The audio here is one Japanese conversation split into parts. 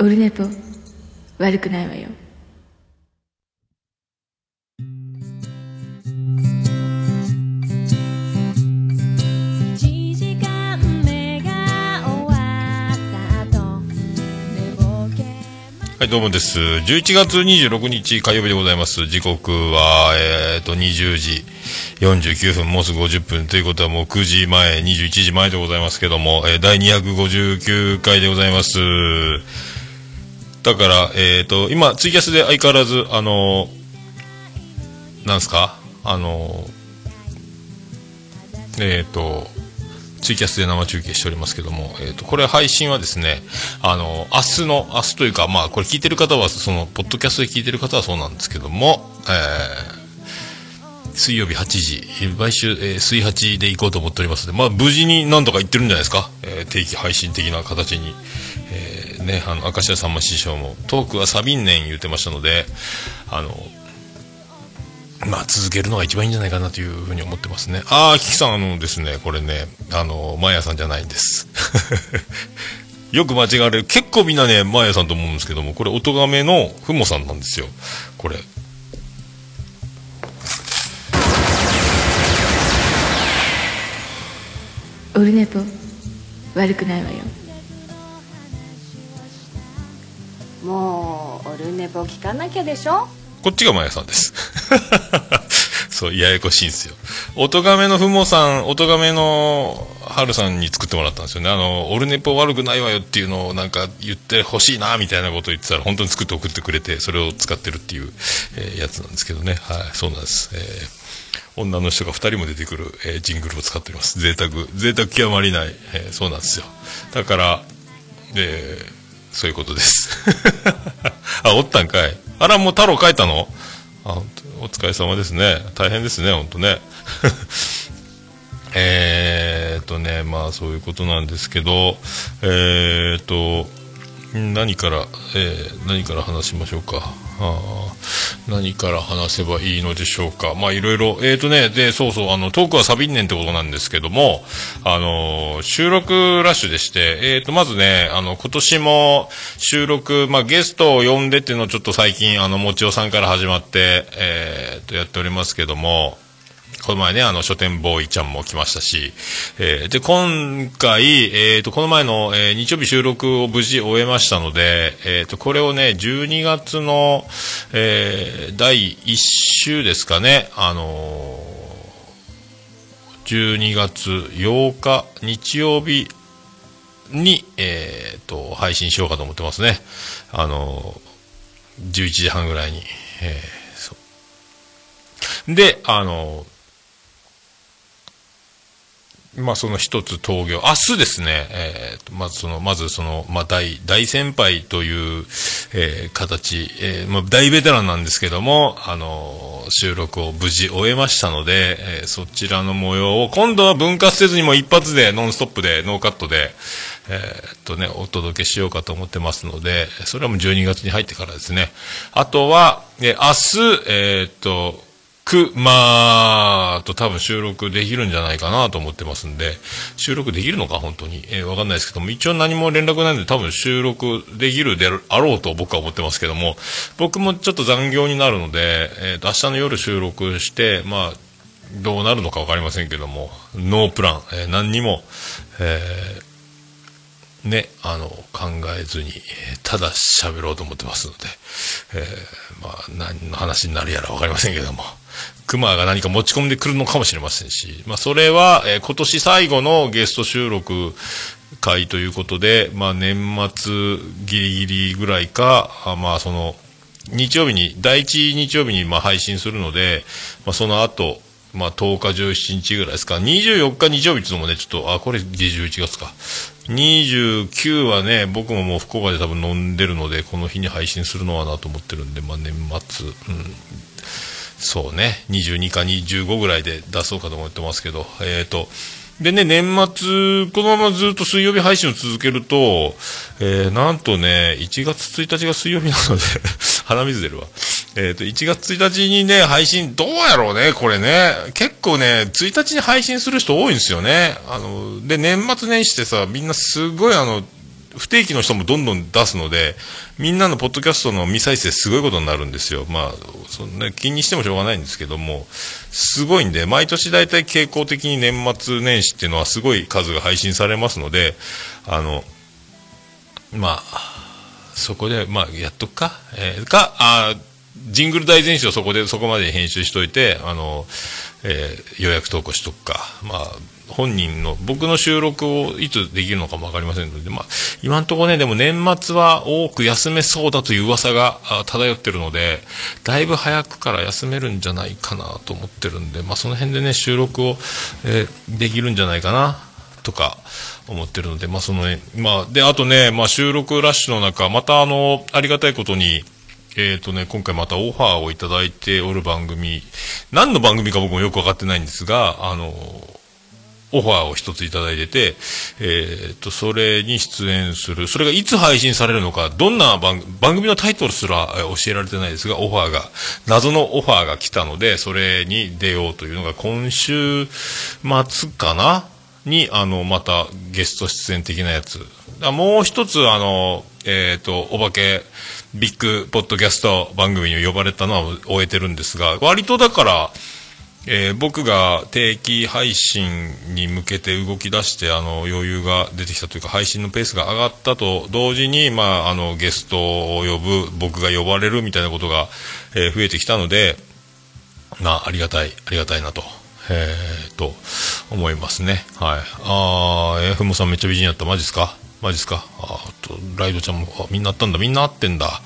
オルネポ悪くないわよはい、どうもです。11月26日火曜日でございます。時刻は、えっ、と、20時49分、もうすぐ50分ということはもう9時前、21時前でございますけども、えー第259回でございます。だから、えっ、と、今、ツイキャスで相変わらず、あのなんすか？あのえっ、と、ツイキャスで生中継しておりますけども、えっ、と、これ配信はですね、あの、明日の、明日というか、まあ、これ聞いてる方は、その、ポッドキャストで聞いてる方はそうなんですけども、えー水曜日8時、毎週、えー水8で行こうと思っておりますので、まあ、無事に何とか行ってるんじゃないですか、えー定期配信的な形に。えーね、あの、明石家さんま師匠も、トークはサビんねん言ってましたので、あの、まあ、続けるのが一番いいんじゃないかなというふうに思ってますね。ああ、キキさん、あのですね、これね、あの、マヤさんじゃないんです。よく間違われる。結構みんなね、マヤさんと思うんですけども、これ、おとがめのふもさんなんですよ。これ。オルネポ悪くないわよもうオルネポ聞かなきゃでしょ？こっちがマヤさんです。そう、ややこしいんですよ。おとがめのふもさん、おとがめのはるさんに作ってもらったんですよね。あの、オルネポ悪くないわよっていうのをなんか言ってほしいな、みたいなことを言ってたら、本当に作って送ってくれて、それを使ってるっていう、えーやつなんですけどね。はい、そうなんです。えー女の人が2人も出てくる、えージングルを使っております。贅沢、贅沢極まりない、えーそうなんですよ。だから、えーそういうことです。あ、おったんかい。あら、もう太郎書いたの？あ、お疲れ様ですね。大変ですね、本当ね。えーっとね、まあそういうことなんですけど、えーっと、何から、えー何から話しましょうか。あ何から話せばいいのでしょうか。まあいろいろ、えーとね、で、そうそう、あの、トークはサビんねんってことなんですけども、あの、収録ラッシュでして、えーと、まずね、あの、今年も収録、まあゲストを呼んでっていうのをちょっと最近、あの、もちおさんから始まって、えーと、やっておりますけども、この前ね、あの、書店ボーイちゃんも来ましたし、えーで、今回、えっ、と、この前の、えー日曜日収録を無事終えましたので、えっ、と、これをね、12月の、えー第1週ですかね、あのー12月8日日曜日に、えっ、と、配信しようかと思ってますね。あの11時半ぐらいに、えーそうで、あのまあ、その一つ闘業、明日ですね、えーとまずその、まずその、まあ、大、大先輩という、えー形、えーまあ、大ベテランなんですけども、あの収録を無事終えましたので、えーそちらの模様を、今度は分割せずにも一発で、ノンストップで、ノーカットで、えーっとね、お届けしようかと思ってますので、それはもう12月に入ってからですね。あとは、えー明日、えーっと、く、まあ、と多分収録できるんじゃないかなと思ってますんで、収録できるのか本当に。えーわかんないですけども、一応何も連絡ないので多分収録できるであろうと僕は思ってますけども、僕もちょっと残業になるので、えーと明日の夜収録して、まあ、どうなるのかわかりませんけども、ノープラン、えー何にも、えーね、あの、考えずに、ただ喋ろうと思ってますので、えーまあ、何の話になるやらわかりませんけども、熊が何か持ち込んでくるのかもしれませんし、まあ、それは、えー今年最後のゲスト収録会ということで、まあ、年末ギリギリぐらいか、あまあ、その、日曜日に、第一日曜日にまあ配信するので、まあ、その後、まあ、10日、17日ぐらいですか。24日日曜日っていうのもね、ちょっと、あ、これ11月か。29はね、僕ももう福岡で多分飲んでるので、この日に配信するのはなと思ってるんで、まあ、年末、うん。そうね、22か25ぐらいで出そうかと思ってますけど、えっ、と、でね、年末、このままずっと水曜日配信を続けると、えー、なんとね、1月1日が水曜日なので、鼻水出るわ。えっ、と、1月1日にね、配信、どうやろうね、これね。結構ね、1日に配信する人多いんですよね。あの、で、年末年始ってさ、みんなすごいあの、不定期の人もどんどん出すので、みんなのポッドキャストの未再生すごいことになるんですよ。まあ、そんな気にしてもしょうがないんですけども、すごいんで、毎年大体傾向的に年末年始っていうのはすごい数が配信されますので、あの、まあ、そこで、まあ、やっとくか、えーか、あジングル大全集をそこで、そこまで編集しといて、あの、えー予約投稿しとくか。まあ、本人の、僕の収録をいつできるのかもわかりませんので、まあ、今のところね、でも年末は多く休めそうだという噂が漂ってるので、だいぶ早くから休めるんじゃないかなと思ってるんで、まあ、その辺でね、収録を、えーできるんじゃないかな。とか思ってるので、まあそのね、まあ、で、あとね、まあ収録ラッシュの中、またあの、ありがたいことに、えっ、とね、今回またオファーをいただいておる番組、何の番組か僕もよくわかってないんですが、あの、オファーを一ついただいてて、えっ、と、それに出演する、それがいつ配信されるのか、どんな番番組のタイトルすら教えられてないですが、オファーが、謎のオファーが来たので、それに出ようというのが今週末かな？に、あの、またゲスト出演的なやつ。もう一つ、あの、えっ、と、お化け、ビッグポッドキャスト番組に呼ばれたのは終えてるんですが、割とだから、えー僕が定期配信に向けて動き出してあの余裕が出てきたというか配信のペースが上がったと同時に、まあ、あのゲストを呼ぶ僕が呼ばれるみたいなことが、えー増えてきたので、まあ、ありがたいありがたいなと。えー、と思いますね。はい。あー、F モさんめっちゃ美人やった。マジっすか？マジっすか？あと、ライドちゃんも、みんなあったんだ。みんなあってんだ。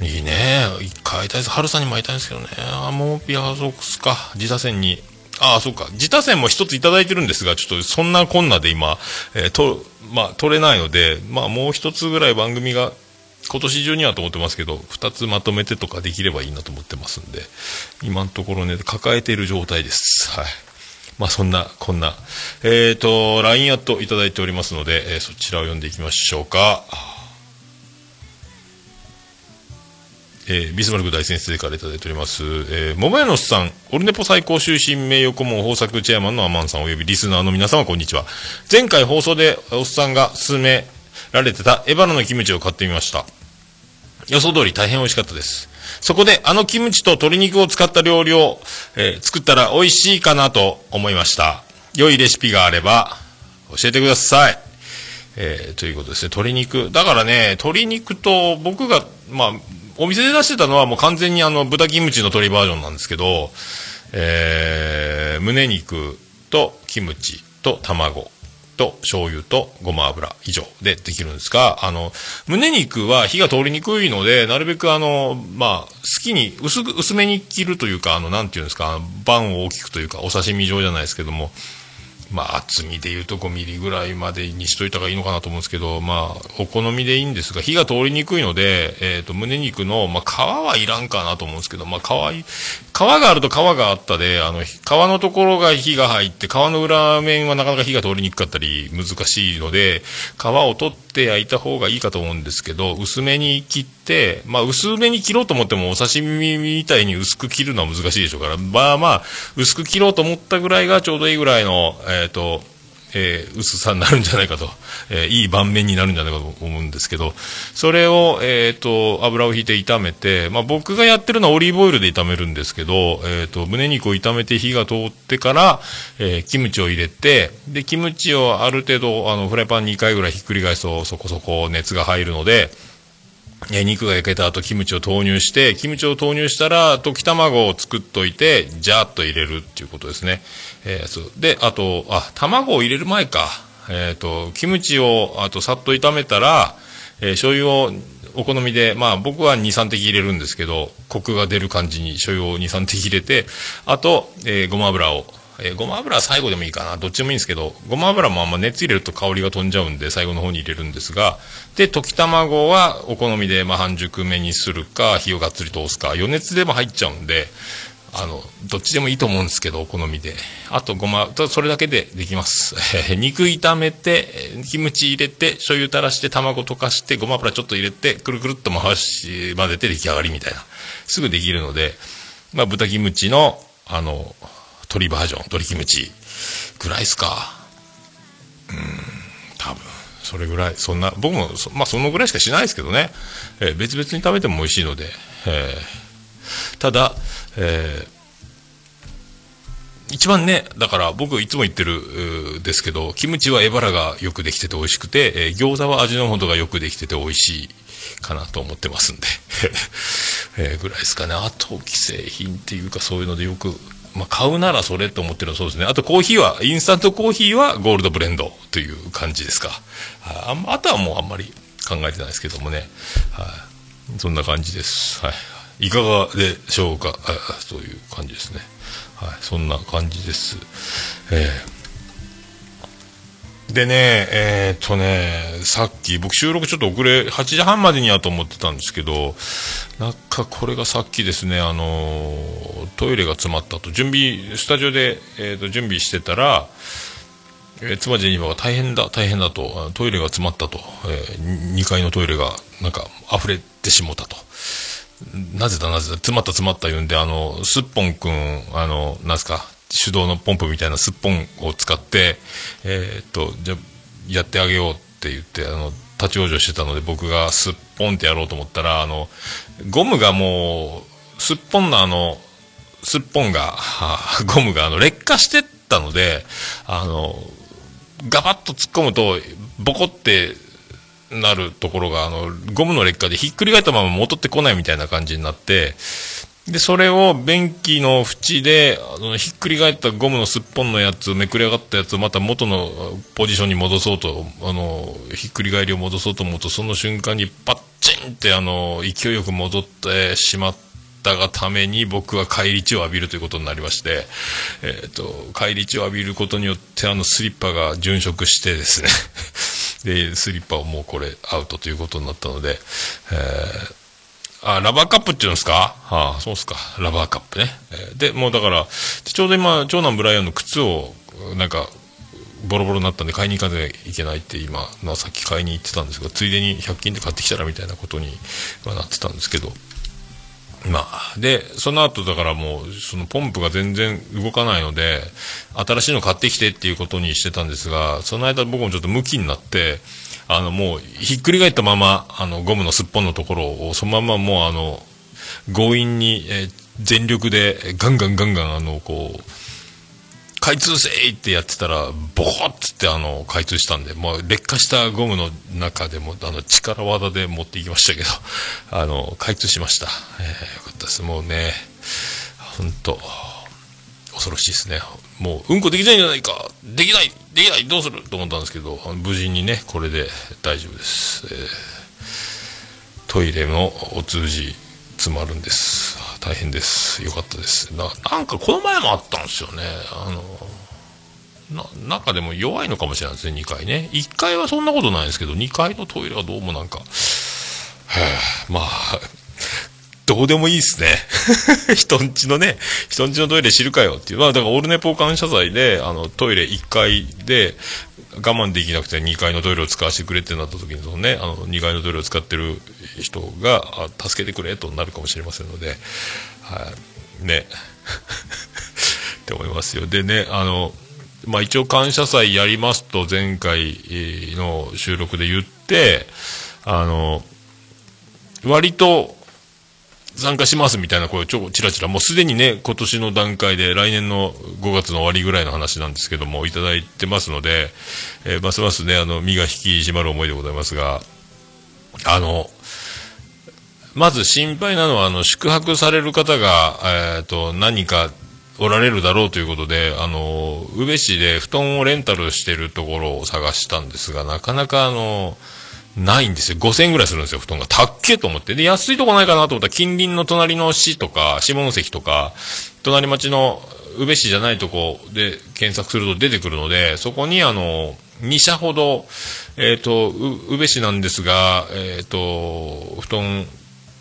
いいね。一回会いたいです。春さんにも会いたいんですけどね。あーもう、いや、そうっすか。自他戦に。ああ、そうか。自他戦も一ついただいてるんですが、ちょっとそんなこんなで今、えーと、まあ、取れないので、まあ、もう一つぐらい番組が、今年中にはと思ってますけど、二つまとめてとかできればいいなと思ってますんで、今のところね、抱えている状態です。はい。まあ、そんな、こんな。えっ、と、LINE アットいただいておりますので、えーそちらを読んでいきましょうか。えービスマルク大先生からいただいております。えー、桃屋のさん、オルネポ最高終身名誉顧問豊作チェアマンのアマンさんおよびリスナーの皆様こんにちは。前回放送でおっさんが勧められてたエバナのキムチを買ってみました。予想通り大変美味しかったです。そこであのキムチと鶏肉を使った料理を、えー作ったら美味しいかなと思いました。良いレシピがあれば教えてください。えーということですね。鶏肉。だからね、鶏肉と僕が、まあ、お店で出してたのはもう完全にあの豚キムチの鶏バージョンなんですけど、えー胸肉とキムチと卵と醤油とごま油以上でできるんですが、あの、胸肉は火が通りにくいので、なるべくあの、まあ、好きに、薄く、薄めに切るというか、あの、なんていうんですか、バンを大きくというか、お刺身状じゃないですけども、まあ、厚みでいうと5ミリぐらいまでにしといた方がいいのかなと思うんですけど、まあ、お好みでいいんですが、火が通りにくいので、えっ、と、胸肉の、まあ、皮はいらんかなと思うんですけど、まあ、皮、皮があると皮があったで、あの、皮のところが火が入って、皮の裏面はなかなか火が通りにくかったり、難しいので、皮を取って焼いた方がいいかと思うんですけど、薄めに切って、まあ、薄めに切ろうと思っても、お刺身みたいに薄く切るのは難しいでしょうから、まあまあ、薄く切ろうと思ったぐらいがちょうどいいぐらいの、ええっ、と、えー薄さになるんじゃないかと、えーいい盤面になるんじゃないかと思うんですけど、それを、えっ、と、油を引いて炒めて、まあ僕がやってるのはオリーブオイルで炒めるんですけど、えっ、と、胸肉を炒めて火が通ってから、えーキムチを入れて、で、キムチをある程度、あの、フライパン2回ぐらいひっくり返すとそこそこ熱が入るので、え肉が焼けた後キムチを投入して、キムチを投入したら、溶き卵を作っといて、ジャーッと入れるっていうことですね。えーそう。で、あと、あ、卵を入れる前か。えっ、と、キムチを、あと、さっと炒めたら、えー醤油を、お好みで、まあ僕は2、3滴入れるんですけど、コクが出る感じに醤油を2、3滴入れて、あと、えーごま油を、えーごま油は最後でもいいかな。どっちでもいいんですけど、ごま油もあんま熱入れると香りが飛んじゃうんで、最後の方に入れるんですが、で、溶き卵はお好みで、まあ半熟目にするか、火をがっつり通すか、余熱でも入っちゃうんで、あの、どっちでもいいと思うんですけど、お好みで。あと、ごま、それだけでできます。肉炒めて、キムチ入れて、醤油垂らして、卵溶かして、ごま油ちょっと入れて、くるくるっと回し、混ぜて出来上がりみたいな。すぐできるので、まあ、豚キムチの、あの、鶏バージョン、鶏キムチぐらいっすか。うん、多分。それぐらい、そんな、僕もそ、まあ、そのぐらいしかしないですけどね、えー別々に食べても美味しいので、えーただ、えー一番ね、だから僕いつも言ってるうーですけど、キムチはエバラがよくできてて美味しくて、えー餃子は味の素がよくできてて美味しいかなと思ってますんで、えぐらいですかね。あと、既製品っていうかそういうのでよく、まあ、買うならそれと思ってるのはそうですね。あとコーヒーは、インスタントコーヒーはゴールドブレンドという感じですか。ああんまあとはもうあんまり考えてないですけどもね。はい。そんな感じです。はい。いかがでしょうか。あそういう感じですね。はい。そんな感じです。えーでね、えーっとね、さっき、僕収録ちょっと遅れ、8時半までにはと思ってたんですけど、なんかこれがさっきですね、あのトイレが詰まったと、準備、スタジオで、えーっと準備してたら、えー妻ジェニファーが大変だ、大変だと、トイレが詰まったと、え2階のトイレがなんか溢れてしもたと。なぜだなぜだ、詰まった詰まった言うんで、あの、すっぽんくん、あの、なんすか、手動のポンプみたいなすっぽんを使って、えーっと、じゃやってあげようって言って、あの、立ち往生してたので、僕がすっぽんってやろうと思ったら、あの、ゴムがもう、すっぽんのあの、すっぽんが、ゴムがあの劣化してったので、あの、ガバッと突っ込むと、ボコってなるところが、あの、ゴムの劣化でひっくり返ったまま戻ってこないみたいな感じになって、で、それを便器の縁で、あの、ひっくり返ったゴムのすっぽんのやつ、めくれ上がったやつをまた元のポジションに戻そうと、あの、ひっくり返りを戻そうと思うと、その瞬間にパッチンって、あの、勢いよく戻ってしまったがために、僕は返り血を浴びるということになりまして、えっ、と、返り血を浴びることによって、あの、スリッパが殉職してですね、で、スリッパをもうこれアウトということになったので、えーあ、ラバーカップって言うんですか？はあ、そうっすか。ラバーカップね。えで、もうだから、ちょうど今、長男ブライアンの靴を、なんか、ボロボロになったんで買いに行かなきゃいけないって今、まあ、さっき買いに行ってたんですが、ついでに100均で買ってきたらみたいなことにはなってたんですけど、まあ、で、その後だからもう、そのポンプが全然動かないので、新しいの買ってきてっていうことにしてたんですが、その間僕もちょっとムキになって、あのもう、ひっくり返ったまま、あの、ゴムのすっぽんのところを、そのままもうあの、強引に、え全力で、ガンガンガンガン、あの、こう、開通せいってやってたら、ボコッつってあの、開通したんで、もう劣化したゴムの中でも、あの、力技で持っていきましたけど、あの、開通しました。えーよかったです。もうね、本当恐ろしいですね。もう、うんこできないんじゃないかできないできないどうする？と思ったんですけど、無事にね、これで大丈夫です。えートイレのお通じ詰まるんです。大変です。よかったです。ななんかこの前もあったんですよね。あの、な、なんかでも弱いのかもしれないですね、2階ね。1階はそんなことないですけど、2階のトイレはどうもなんか、はあ、まあ、どうでもいいですね。人んちのね、人んちのトイレ知るかよっていう。まあ、だからオルネポ感謝祭で、あの、トイレ1階で、我慢できなくて2階のトイレを使わせてくれってなった時に、そのね、あの、2階のトイレを使ってる人が、助けてくれとなるかもしれませんので、はい。ね。って思いますよ。でね、あの、まあ、一応感謝祭やりますと前回の収録で言って、あの、割と参加しますみたいな声ちょ、ちらちら、もうすでにね、今年の段階で来年の5月の終わりぐらいの話なんですけども、いただいてますので、えーますますね、あの、身が引き締まる思いでございますが、あの、まず心配なのは、あの、宿泊される方が、えっ、と、何かおられるだろうということで、あの、宇部市で布団をレンタルしてるところを探したんですが、なかなかあの、ないんですよ。5000円ぐらいするんですよ、布団が。たっけと思って。で、安いとこないかなと思ったら、近隣の隣の市とか、下関とか、隣町の宇部市じゃないとこで検索すると出てくるので、そこにあの、2社ほど、えっ、と、宇部市なんですが、えっ、と、布団、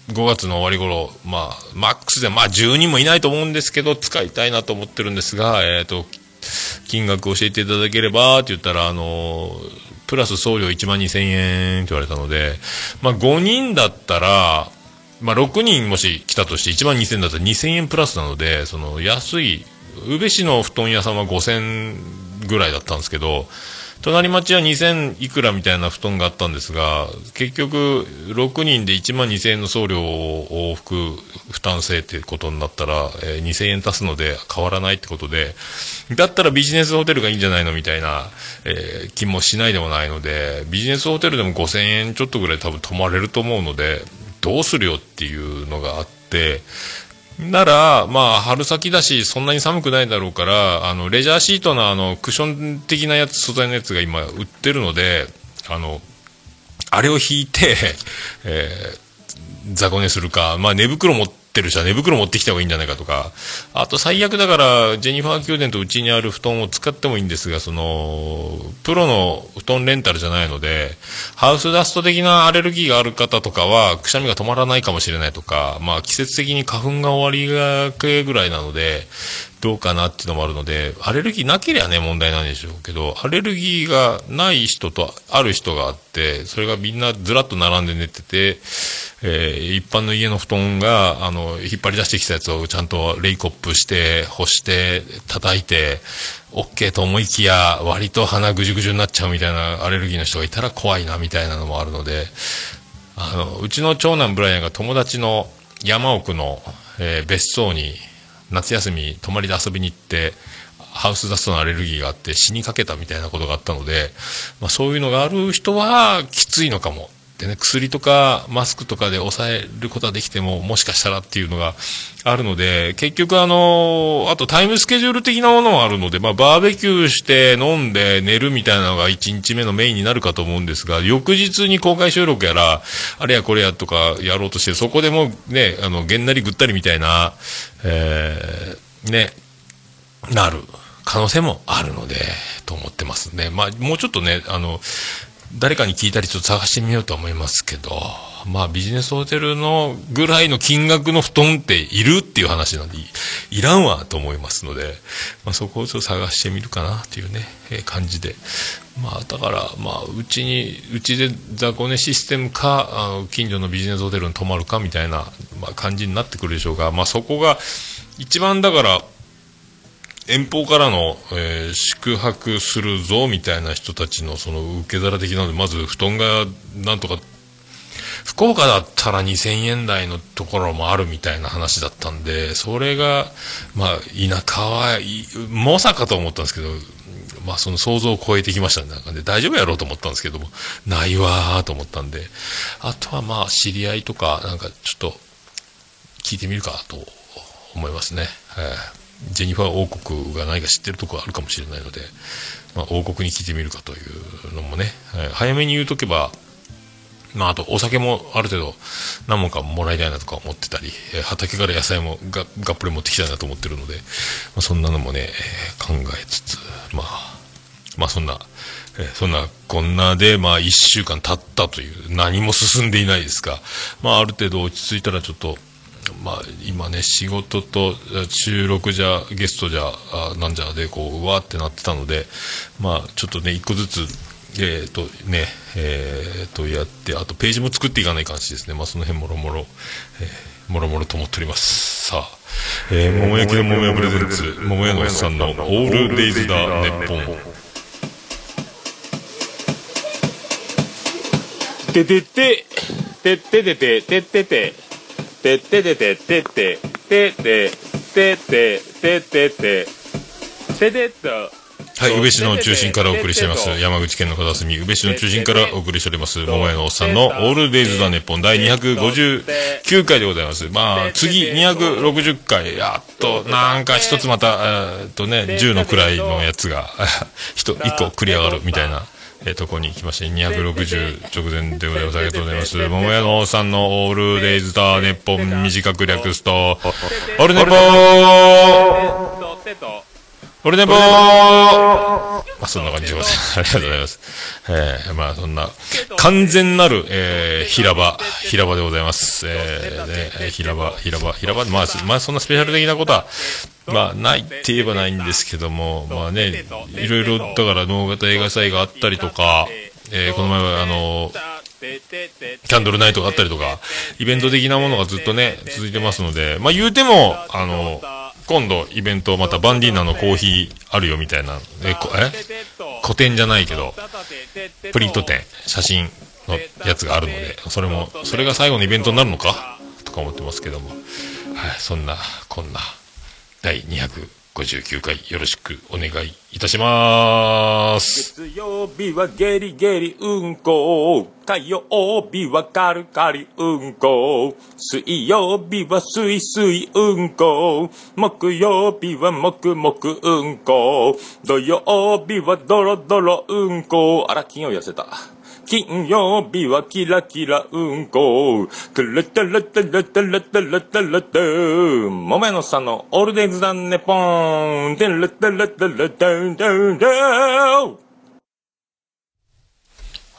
5月の終わり頃、まあ、マックスで、まあ、10人もいないと思うんですけど、使いたいなと思ってるんですが、えっ、と、金額教えていただければ、って言ったら、あの、プラス送料1万2000円って言われたので、まあ、5人だったら、まあ、6人もし来たとして1万2000円だったら2000円プラスなので、その安い、宇部市の布団屋さんは5000ぐらいだったんですけど、隣町は2000いくらみたいな布団があったんですが、結局、6人で1万2000円の送料を往復負担制ってことになったら、えー2000円足すので変わらないってことで、だったらビジネスホテルがいいんじゃないのみたいな、えー気もしないでもないので、ビジネスホテルでも5000円ちょっとぐらい多分泊まれると思うので、どうするよっていうのがあって、なら、まあ、春先だし、そんなに寒くないだろうから、あの、レジャーシートのあの、クッション的なやつ、素材のやつが今売ってるので、あの、あれを引いて、えー、雑魚寝するか、まあ寝袋持っててる人は寝袋持ってきた方がいいんじゃないかとか、あと最悪だから、ジェニファー宮殿とうちにある布団を使ってもいいんですが、その、プロの布団レンタルじゃないので、ハウスダスト的なアレルギーがある方とかは、くしゃみが止まらないかもしれないとか、まあ季節的に花粉が終わりがけぐらいなので、どうかなっていうのもあるので、アレルギーなければね、問題なんでしょうけど、アレルギーがない人とある人があって、それがみんなずらっと並んで寝てて、えー一般の家の布団が、あの、引っ張り出してきたやつをちゃんとレイコップして、干して、叩いて、OK と思いきや、割と鼻ぐじゅぐじゅになっちゃうみたいなアレルギーの人がいたら怖いな、みたいなのもあるので、あの、うちの長男ブライアンが友達の山奥の、えー別荘に夏休み泊まりで遊びに行って、ハウスダストのアレルギーがあって死にかけたみたいなことがあったので、まあ、そういうのがある人はきついのかも。でね、薬とかマスクとかで抑えることはできても、もしかしたらっていうのがあるので、結局あの、あとタイムスケジュール的なものもあるので、まあバーベキューして飲んで寝るみたいなのが1日目のメインになるかと思うんですが、翌日に公開収録やら、あれやこれやとかやろうとして、そこでもうね、あの、げんなりぐったりみたいな、えー、ね、なる可能性もあるので、と思ってますね。まあ、もうちょっとね、あの、誰かに聞いたりちょっと探してみようと思いますけど、まあビジネスホテルのぐらいの金額の布団っているっていう話なんで、いらんわと思いますので、まあそこをちょっと探してみるかなっていうね、えー感じで。まあだから、まあうちに、うちで雑魚寝システムか、あの、近所のビジネスホテルに泊まるかみたいな、まあ感じになってくるでしょうが、まあそこが一番だから、遠方からの、えー宿泊するぞみたいな人たちのその受け皿的なので、まず布団がなんとか、福岡だったら2000円台のところもあるみたいな話だったんで、それが、まあ、田舎は、まさかと思ったんですけど、まあ、その想像を超えてきましたね。なんかね、大丈夫やろうと思ったんですけども、ないわーと思ったんで、あとはまあ、知り合いとか、なんかちょっと、聞いてみるかと思いますね。えージェニファー王国が何か知ってるところあるかもしれないので、まあ、王国に聞いてみるかというのもね、えー早めに言うとけば、まあ、あとお酒もある程度何本かもらいたいなとか思ってたり、畑から野菜もががっぷり持ってきたいなと思ってるので、まあ、そんなのもね、考えつつ、まあ、まあそんな、そんなこんなで、まあ一週間経ったという、何も進んでいないですが、まあある程度落ち着いたらちょっと、まあ今ね、仕事と収録じゃ、ゲストじゃ、あなんじゃで、こう、うわーってなってたので、まあちょっとね、一個ずつ、えー、とね、えー、とやって、あとページも作っていかない感じですね。まあその辺もろもろ、えーもろもろと思っております。さあ、えー、桃焼きの桃屋プレゼンツ、桃屋のおっさんのオールデイズだ、ネッポン。ててて、てててて、ててて、てててて、てて、てて、てて、ててて、ててと。はい、宇部市の中心からお送りしています。山口県の片隅、宇部市の中心からお送りしております。桃屋のおっさんのオールデイズ・ザ・ネッポン第259回でございます。まあ、次260回、やっと、なんか一つまた、えっとね、10の位のやつが、一個繰り上がるみたいな。えーとこに来まして、260直前でございます。ありがとうございます。桃屋のおさんのオールデイズ・ザ・ネッポン短く略すと、オールネポーてと、オルネポーまあ、そんな感じでございます。ありがとうございます。えー、まあ、そんな、完全なる、えー、平場、平場でございます。えー、ね、平場、平場、平場、まあ、まあ、そんなスペシャル的なことは、まあ、ないって言えばないんですけども、まあね、いろいろ、だから、能型映画祭があったりとか、えー、この前は、あの、キャンドルナイトがあったりとか、イベント的なものがずっとね、続いてますので、まあ言うても、あの、今度イベントまたバンディーナのコーヒーあるよみたいな、え、こえ？古典じゃないけど、プリント展、写真のやつがあるので、それも、それが最後のイベントになるのか？とか思ってますけども。はい、そんな、こんな、第200 59回よろしくお願いいたします。月曜日はゲリゲリうんこ。火曜日はカルカリうんこ。水曜日はスイスイうんこ。木曜日はもくもくうんこ。土曜日はドロドロうんこ。あら金曜痩せた。金曜日はキラキラうんこ。トゥルトゥルトゥルトゥルトゥルトゥルトゥ。もめのさんのオールデイズダンネポーン。トゥルトゥルトゥルトゥトゥトゥ。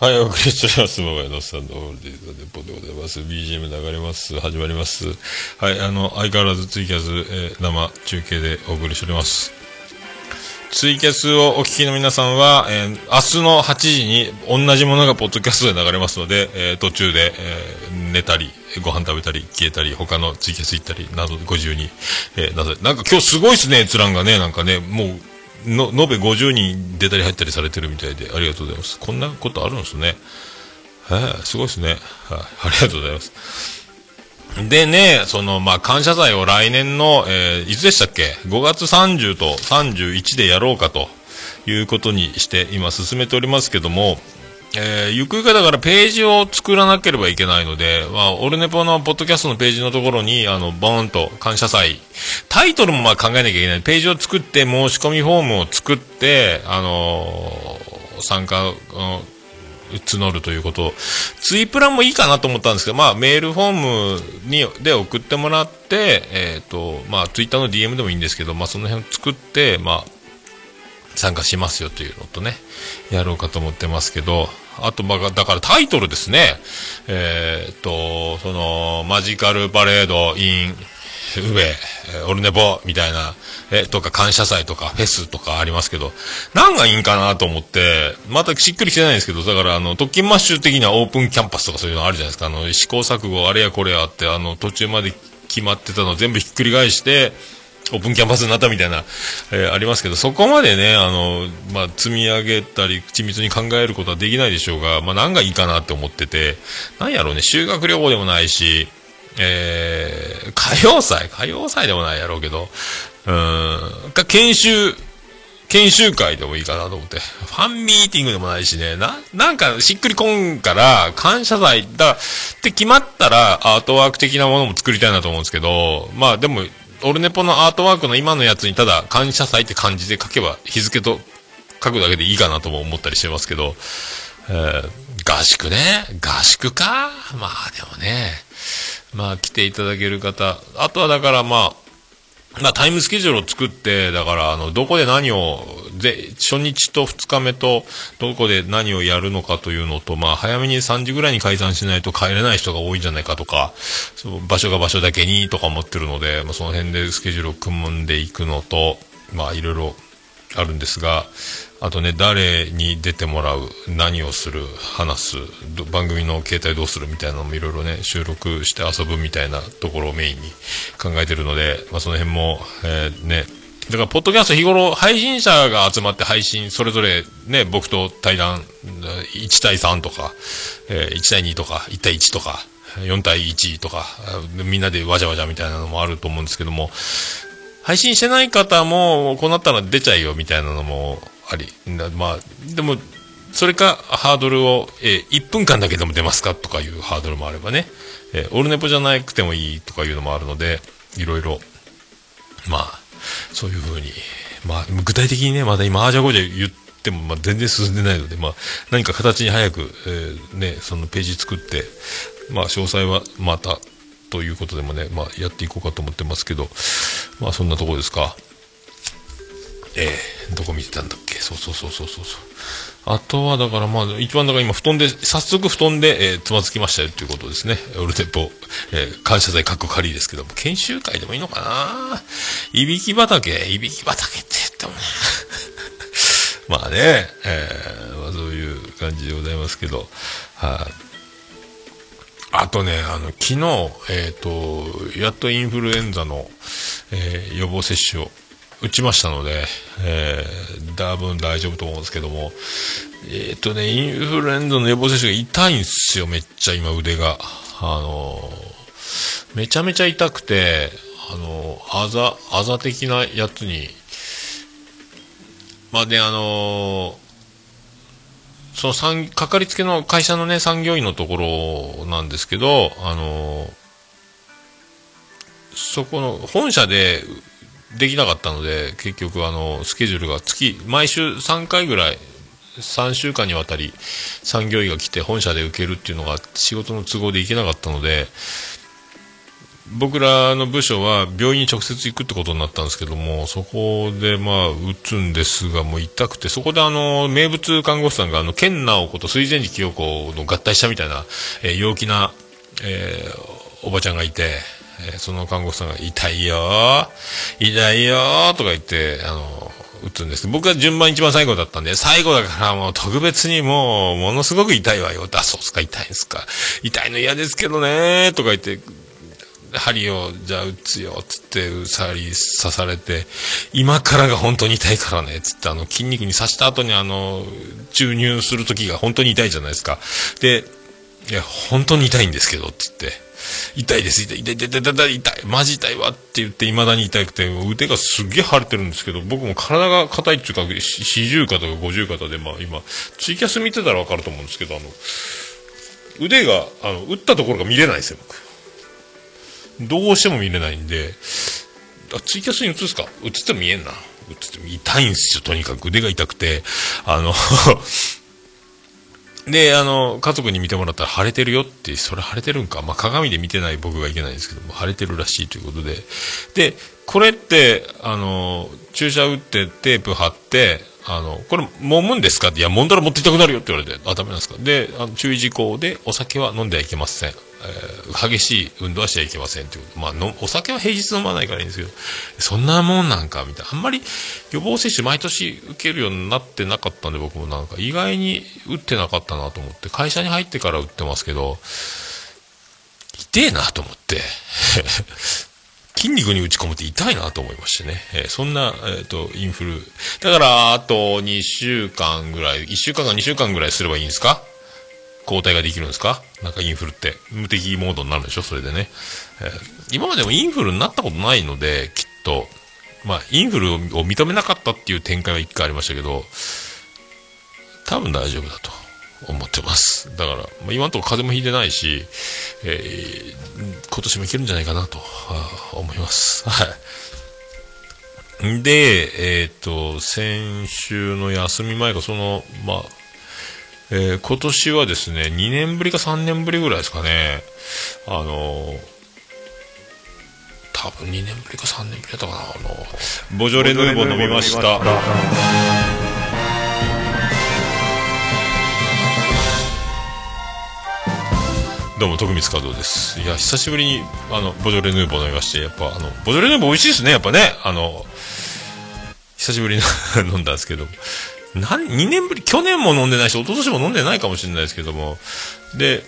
はい、お送りしております。桃屋のさんのオールディーズのデポでございます。BGM 流れます。始まります。はい、あの、相変わらずツイキャス、えー生中継でお送りしております。ツイキャスをお聞きの皆さんは、えー明日の8時に同じものがポッドキャストで流れますので、えー途中で、えー寝たり、ご飯食べたり、消えたり、他のツイキャス行ったり、などご自由に、えーなさなんか今日すごいですね、閲覧がね、なんかね、もう、の、延べ50人出たり入ったりされてるみたいで、ありがとうございます。こんなことあるんですね。はい、すごいですね。はい、ありがとうございます。でね、その、まあ、感謝祭を来年の、えーいつでしたっけ ?5 月30と31でやろうかということにして今進めておりますけども、えーゆくゆくだからページを作らなければいけないので、まあ、オルネポのポッドキャストのページのところに、あの、ボーンと感謝祭、タイトルもまあ考えなきゃいけない。ページを作って、申し込みフォームを作って、あのー参加、募るということツイプラもいいかなと思ったんですけど、まあ、メールフォームにで送ってもらって、えっ、と、まあ、ツイッターの DM でもいいんですけど、まあ、その辺を作って、まあ、参加しますよというのとね、やろうかと思ってますけど、あと、まあ、だからタイトルですね。えっ、と、その、マジカルパレード in 上、えーオルネポみたいな、えとか感謝祭とかフェスとかありますけど、何がいいんかなと思って、またしっくりきてないんですけど、だからあの、特勤マッシュ的にはオープンキャンパスとかそういうのあるじゃないですか。あの、試行錯誤あれやこれやって、あの、途中まで決まってたの全部ひっくり返して、オープンキャンパスになったみたいな、えーありますけど、そこまでね、あの、まあ、積み上げたり、緻密に考えることはできないでしょうが、まあ、何がいいかなって思ってて、何やろうね、修学旅行でもないし、えー、歌謡祭歌謡祭でもないやろうけど、うん、か、研修、研修会でもいいかなと思って。ファンミーティングでもないしね。な、なんかしっくりこんから、感謝祭だ、って決まったら、アートワーク的なものも作りたいなと思うんですけど、まあでも、オルネポのアートワークの今のやつにただ、感謝祭って漢字で書けば、日付と書くだけでいいかなとも思ったりしてますけど、えー合宿ね。合宿かまあでもね、まあ来ていただける方、あとはだからまあ、まあ、タイムスケジュールを作って、だから、あの、どこで何を、で、初日と2日目と、どこで何をやるのかというのと、まあ、早めに3時ぐらいに解散しないと帰れない人が多いんじゃないかとか、そう場所が場所だけにとか思ってるので、まあ、その辺でスケジュールを組んでいくのと、まあ、いろいろあるんですが、あとね、誰に出てもらう、何をする、話す、番組の形態どうするみたいなのもいろいろね、収録して遊ぶみたいなところをメインに考えてるので、まあその辺も、えーね、だから、ポッドキャスト日頃、配信者が集まって配信、それぞれね、僕と対談、1対3とか、えー1対2とか、1対1とか、4対1とか、みんなでわじゃわじゃみたいなのもあると思うんですけども、配信してない方も、こうなったら出ちゃいよみたいなのもあり、まあ、でも、それか、ハードルを、えー1分間だけでも出ますかとかいうハードルもあればね、えーオルネポじゃなくてもいいとかいうのもあるので、いろいろ、まあ、そういうふうに、まあ、具体的にね、まだ今、あーじゃこじゃ言っても、まあ、全然進んでないので、まあ、何か形に早く、えーね、そのページ作って、まあ、詳細はまた、ということでもね、まあ、やっていこうかと思ってますけど、まあ、そんなところですか。えー、どこ見てたんだっけそうそうそうそうそうそう。あとは、だからまあ、一番だから今、布団で、早速布団で、えーつまずきましたよということですね。オルテポ、えー感謝祭かっこ仮ですけども、研修会でもいいのかないびき畑、いびき畑って言ってもね。まあね、えーまあそういう感じでございますけど、はい、ああとね、あの、昨日、えっ、と、やっとインフルエンザの、えー予防接種を打ちましたので、えー、多分大丈夫と思うんですけども、えっ、とね、インフルエンザの予防接種が痛いんですよ、めっちゃ今腕が。あのーめちゃめちゃ痛くて、あのあざ、あざ的なやつに、まあね、あのその産、かかりつけの会社のね、産業医のところなんですけど、あのそこの、本社でできなかったので、結局あの、スケジュールが月、毎週3回ぐらい、3週間にわたり産業医が来て本社で受けるっていうのが仕事の都合で行けなかったので、僕らの部署は病院に直接行くってことになったんですけども、そこでまあ、打つんですが、もう痛くて、そこであの、名物看護師さんがあの、健直子と水前寺清子の合体したみたいな、えー陽気な、えーおばちゃんがいて、えーその看護師さんが、痛いよー痛いよーとか言って、あの、打つんです僕は順番一番最後だったんで、最後だからもう特別にもう、ものすごく痛いわよ。あ、そうっすか、痛いんすか。痛いの嫌ですけどねとか言って、針をじゃあ打つよつって針刺されて今からが本当に痛いからねつってあの筋肉に刺した後にあの注入する時が本当に痛いじゃないですか。でいや本当に痛いんですけどつって。痛いです痛い痛い痛い痛い痛い痛いマジ痛いわって言って未だに痛くて腕がすげえ腫れてるんですけど僕も体が硬いっていうか四十肩か五十肩でまあ今ツイキャス見てたらわかると思うんですけどあの腕があの打ったところが見れないですよ僕。どうしても見れないんで、あツイキャスに映すか？映っても見えんな。映っても痛いんですよ、とにかく。腕が痛くて。あの、で、あの、家族に見てもらったら腫れてるよって、それ腫れてるんか。まあ、鏡で見てない僕がいけないんですけども、腫れてるらしいということで。で、これって、あの、注射打ってテープ貼って、あの、これ、揉むんですか？って、いや、揉んだら持って痛くなるよって言われて、あ、ダメなんですか？で、あの注意事項で、お酒は飲んではいけません。えー激しい運動はしちゃいけませんということ。まあの、お酒は平日飲まないからいいんですけど、そんなもんなんか、みたいな。あんまり予防接種毎年受けるようになってなかったんで、僕もなんか意外に打ってなかったなと思って、会社に入ってから打ってますけど、痛えなと思って、筋肉に打ち込むって痛いなと思いましてね。えーそんな、えっ、と、インフル。だから、あと2週間ぐらい、1週間か2週間ぐらいすればいいんですか？抗体ができるんですか？なんかインフルって。無敵モードになるでしょ？それでね。えー今までもインフルになったことないので、きっと。まあ、インフルを認めなかったっていう展開は一回ありましたけど、多分大丈夫だと思ってます。だから、まあ、今のところ風邪もひいてないし、えー今年もいけるんじゃないかなと思います。はい。で、えっ、と、先週の休み前か、その、まあ、えー今年はですね、2年ぶりか3年ぶりぐらいですかね、あのー多分2年ぶりか3年ぶりだったかな、あの、ボジョレ・ヌーボー飲みました。どうも、徳光和夫です。いや、久しぶりに、あの、ボジョレ・ヌーボー飲みまして、やっぱ、あの、ボジョレ・ヌーボー美味しいですね、やっぱね。あの、久しぶりに 飲んだんですけど、なん、2年ぶり、去年も飲んでないし、一昨年も飲んでないかもしれないですけども、で、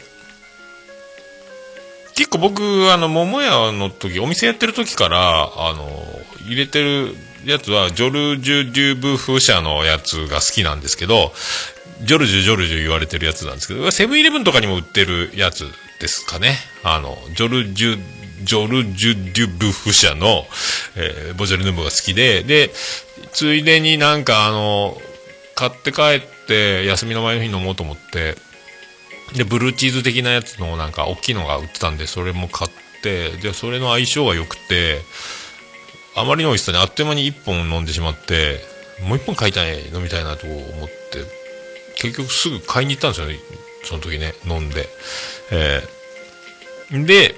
結構僕、あの、桃屋の時、お店やってる時から、あの、入れてるやつは、ジョルジュ・デュブ風車のやつが好きなんですけど、ジョルジュ、ジョルジュ言われてるやつなんですけど、セブンイレブンとかにも売ってるやつですかね。あの、ジョルジュ、ジョルジュ・デュブ風車の、えーボジョレ・ヌーボーが好きで、で、ついでになんかあの、買って帰って、休みの前の日飲もうと思って、で、ブルーチーズ的なやつのなんか大きいのが売ってたんで、それも買って、で、それの相性が良くて、あまりの美味しさにあっという間に1本飲んでしまって、もう1本買いたい、飲みたいなと思って、結局すぐ買いに行ったんですよね、その時ね、飲んで。えーで、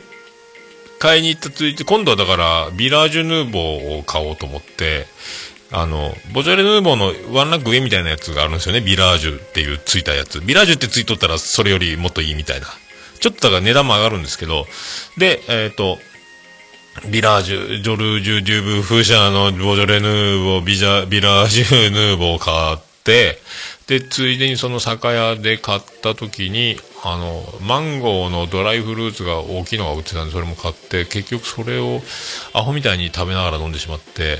買いに行ったついて、今度はだから、ビラージュヌーボーを買おうと思って、あの、ボジョレ・ヌーボーのワンランク上みたいなやつがあるんですよね。ビラージュっていうついたやつ。ビラージュってついとったらそれよりもっといいみたいな。ちょっとだから値段も上がるんですけど、で、えっ、と、ビラージュ、ジョルジュ・デューブ・フーシャーのボジョレ・ヌーボー、ビジャ、ビラージュ・ヌーボーを買って、で、ついでにその酒屋で買った時に、あの、マンゴーのドライフルーツが大きいのが売ってたんで、それも買って、結局それをアホみたいに食べながら飲んでしまって、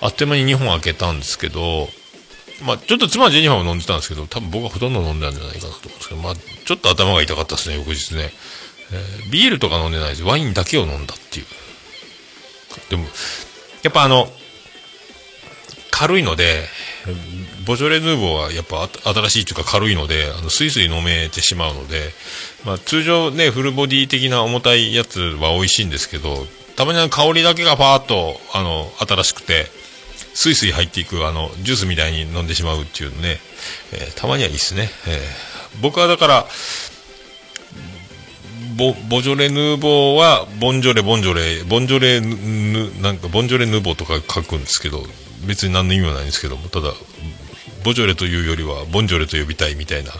あっという間に2本開けたんですけど、まあ、ちょっと妻はジェニファーも飲んでたんですけど、多分僕はほとんど飲んでたんじゃないかなと思うんですけど、まあ、ちょっと頭が痛かったですね、翌日ね。えービールとか飲んでないです。ワインだけを飲んだっていう。でも、やっぱあの、軽いので、ボジョレ・ヌーボーはやっぱ新しいというか軽いので、あのスイスイ飲めてしまうので、まあ、通常ね、フルボディ的な重たいやつは美味しいんですけど、たまにあの香りだけがパーッと、あの、新しくて、スイスイ入っていく、あの、ジュースみたいに飲んでしまうっていうね、えーたまにはいいですね。えー僕はだから、ボボジョレ・ヌーボーは、ボンジョレ、ボンジョレ、ボンジョレ、ヌ、ヌなんか、ボンジョレ・ヌーボーとか書くんですけど、別に何の意味もないんですけども、ただ、ボジョレというよりは、ボンジョレと呼びたいみたいな、不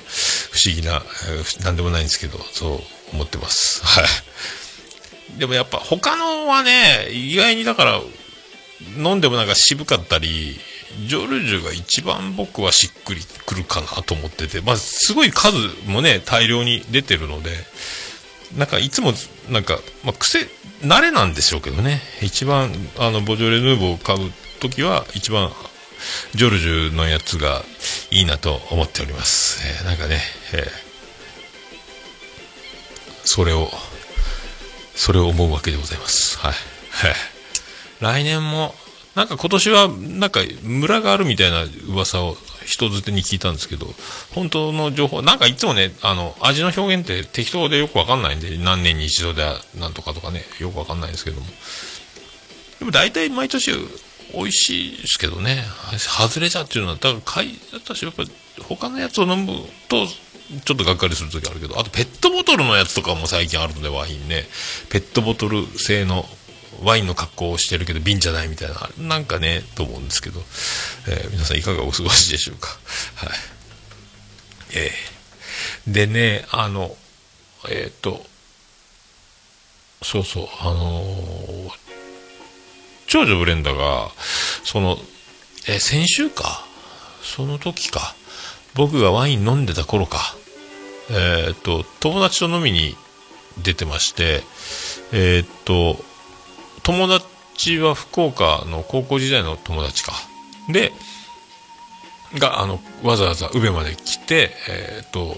思議な、えーなんでもないんですけど、そう思ってます。はい。でもやっぱ、他のはね、意外にだから、飲んでもなんか渋かったり、ジョルジュが一番僕はしっくりくるかなと思ってて、まあ、すごい数もね、大量に出てるので、なんかいつも、なんか、まあ、癖、慣れなんでしょうけどね。一番、あの、ボジョレ・ヌーボーを買うときは、一番、ジョルジュのやつがいいなと思っております。えーなんかね、えーそれを、それを思うわけでございます。はい。はい来年も、なんか今年は、なんか、村があるみたいな噂を人づてに聞いたんですけど、本当の情報、なんかいつもね、あの、味の表現って適当でよくわかんないんで、何年に一度でなんとかとかね、よくわかんないんですけども。でも大体毎年美味しいですけどね、外れちゃうっていうのは、だから買い、私やっぱ他のやつを飲むと、ちょっとがっかりする時あるけど、あとペットボトルのやつとかも最近あるので、ワインね。ペットボトル製のワインの格好をしてるけど瓶じゃないみたいな、なんかね、と思うんですけど、えー皆さんいかがお過ごしでしょうか。はい。えーでね、あの、えっ、と、そうそう、あの長女ブレンダが、その、え先週か、その時か、僕がワイン飲んでた頃か、えっ、と、友達と飲みに出てまして、えっ、と、友達は福岡の高校時代の友達か。で、が、あの、わざわざ宇部まで来て、えっ、と、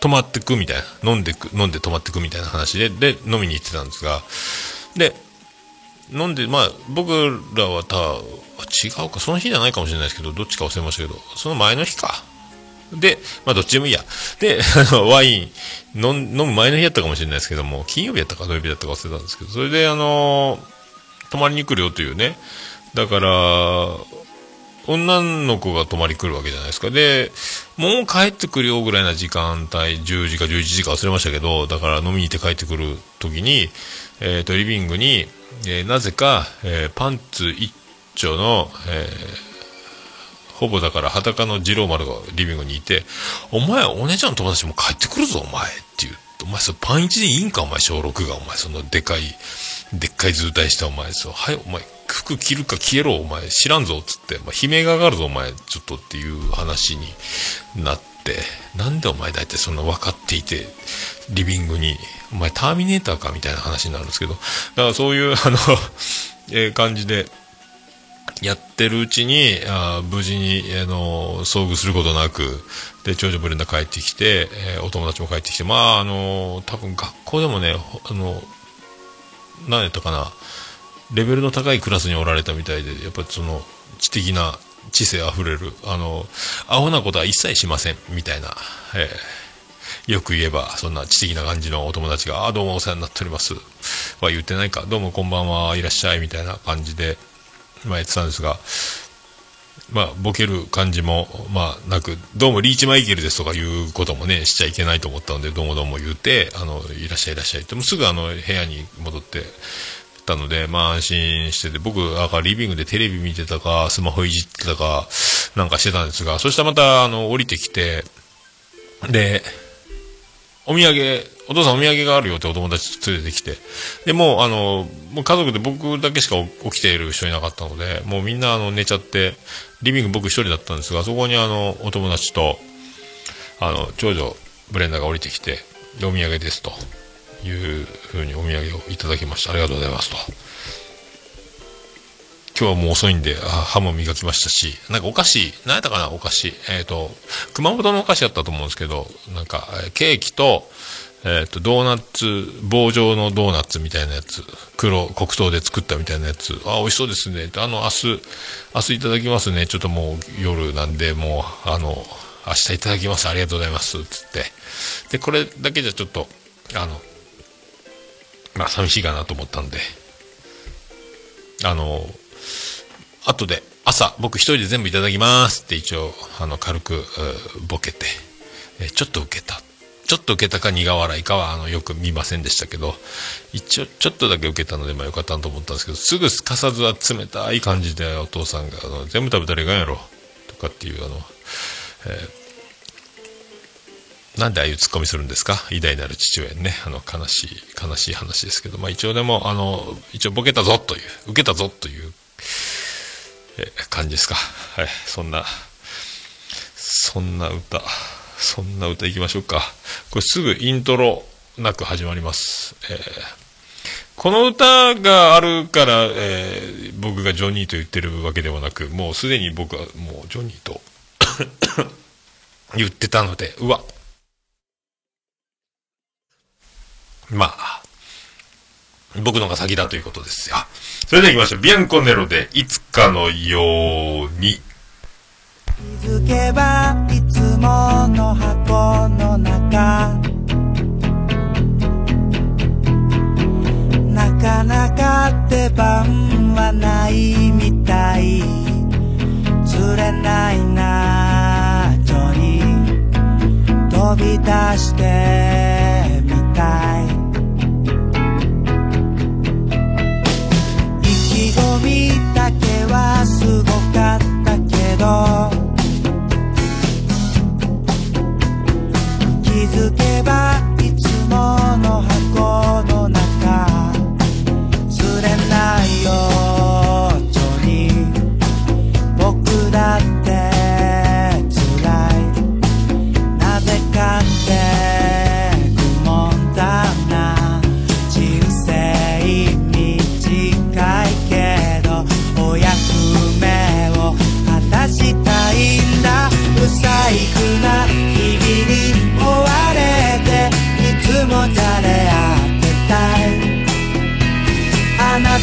泊まってくみたいな、飲んでく、飲んで泊まってくみたいな話で、で、飲みに行ってたんですが、で、飲んで、まあ、僕らはた、違うか、その日じゃないかもしれないですけど、どっちか忘れましたけど、その前の日か。で、まあ、どっちでもいいや。で、ワイン飲飲む前の日やったかもしれないですけども、金曜日やったか土曜日だったか忘れたんですけど、それで、あの泊まりに来るよというね。だから、女の子が泊まり来るわけじゃないですか。で、もう帰ってくるよぐらいな時間帯、10時か11時か忘れましたけど、だから飲みに行って帰ってくる時に、えっ、と、リビングに、えーなぜか、えーパンツ一丁の、えーほぼだから裸の二郎丸がリビングにいて、お前、お姉ちゃんの友達も帰ってくるぞ、お前っていう。お前、それパン一でいいんか、お前、小6が、お前、そのでかい、でっかい図体したお前、そう、はい、お前、服着るか消えろ、お前、知らんぞ、っつって、まあ、悲鳴が上がるぞ、お前、ちょっとっていう話になって、なんでお前大体そんな分かっていて、リビングに、お前、ターミネーターかみたいな話になるんですけど、だからそういう、あの、えー感じで、やってるうちに、あ無事に、あの、遭遇することなく、で、長女ブレンダー帰ってきて、えーお友達も帰ってきて、まあ、あの、多分学校でもね、あの、何やったかな、レベルの高いクラスにおられたみたいで、やっぱりその、知的な知性あふれる、あの、アホなことは一切しません、みたいな、えーよく言えば、そんな知的な感じのお友達が、あ、どうもお世話になっております。は言ってないか、どうもこんばんは、いらっしゃい、みたいな感じで、まあやってたんですが、まあ、ボケる感じも、まあ、なく、どうもリーチマイケルですとかいうこともね、しちゃいけないと思ったので、どうもどうも言うて、あの、いらっしゃいいらっしゃいって、もうすぐあの、部屋に戻ってたので、まあ安心してて、僕、なんかリビングでテレビ見てたか、スマホいじってたか、なんかしてたんですが、そしたらまた、あの、降りてきて、で、お土産、お父さんお土産があるよってお友達と連れてきて。で、もうあの、もう家族で僕だけしか起きている人いなかったので、もうみんなあの寝ちゃって、リビング僕一人だったんですが、そこにあの、お友達と、あの、長女、ブレンダーが降りてきて、で、お土産ですと。いうふうにお土産をいただきました。ありがとうございますと。今日はもう遅いんで、あ歯も磨きましたし、なんかお菓子、何やったかな、お菓子。えっ、ー、と、熊本のお菓子だったと思うんですけど、なんか、ケーキと、えっ、ー、と、ドーナツ、棒状のドーナツみたいなやつ、黒、黒糖で作ったみたいなやつ、あ、美味しそうですね。あの、明日、明日いただきますね。ちょっともう夜なんで、もう、あの、明日いただきます。ありがとうございます。つって。で、これだけじゃちょっと、あの、まあ、寂しいかなと思ったんで、あの、後で朝、僕一人で全部いただきますって一応、あの、軽く、ボケて、えちょっと受けた。ちょっと受けたか苦笑いかは、あの、よく見ませんでしたけど、一応、ちょっとだけ受けたので、まあよかったんと思ったんですけど、すぐすかさずは冷たい感じで、お父さんが、あの、全部食べたらいかんやろ、とかっていう、あの、えーなんでああいうツッコミするんですか？偉大なる父親にね、あの、悲しい、悲しい話ですけど、まあ一応でも、あの、一応ボケたぞという、受けたぞという、え、感じですか？はい、そんな、そんな歌、そんな歌いきましょうか。これすぐイントロなく始まります。えー、この歌があるから、えー、僕がジョニーと言ってるわけでもなく、もうすでに僕はもうジョニーと 言ってたので、うわ、まあ、僕のが先だということですよ。それでは行きましょう。ビアンコネロで、いつかのように。気づけば、いつもの箱の中。なかなか出番はないみたい。釣れないな、ジョニー。飛び出してみたい。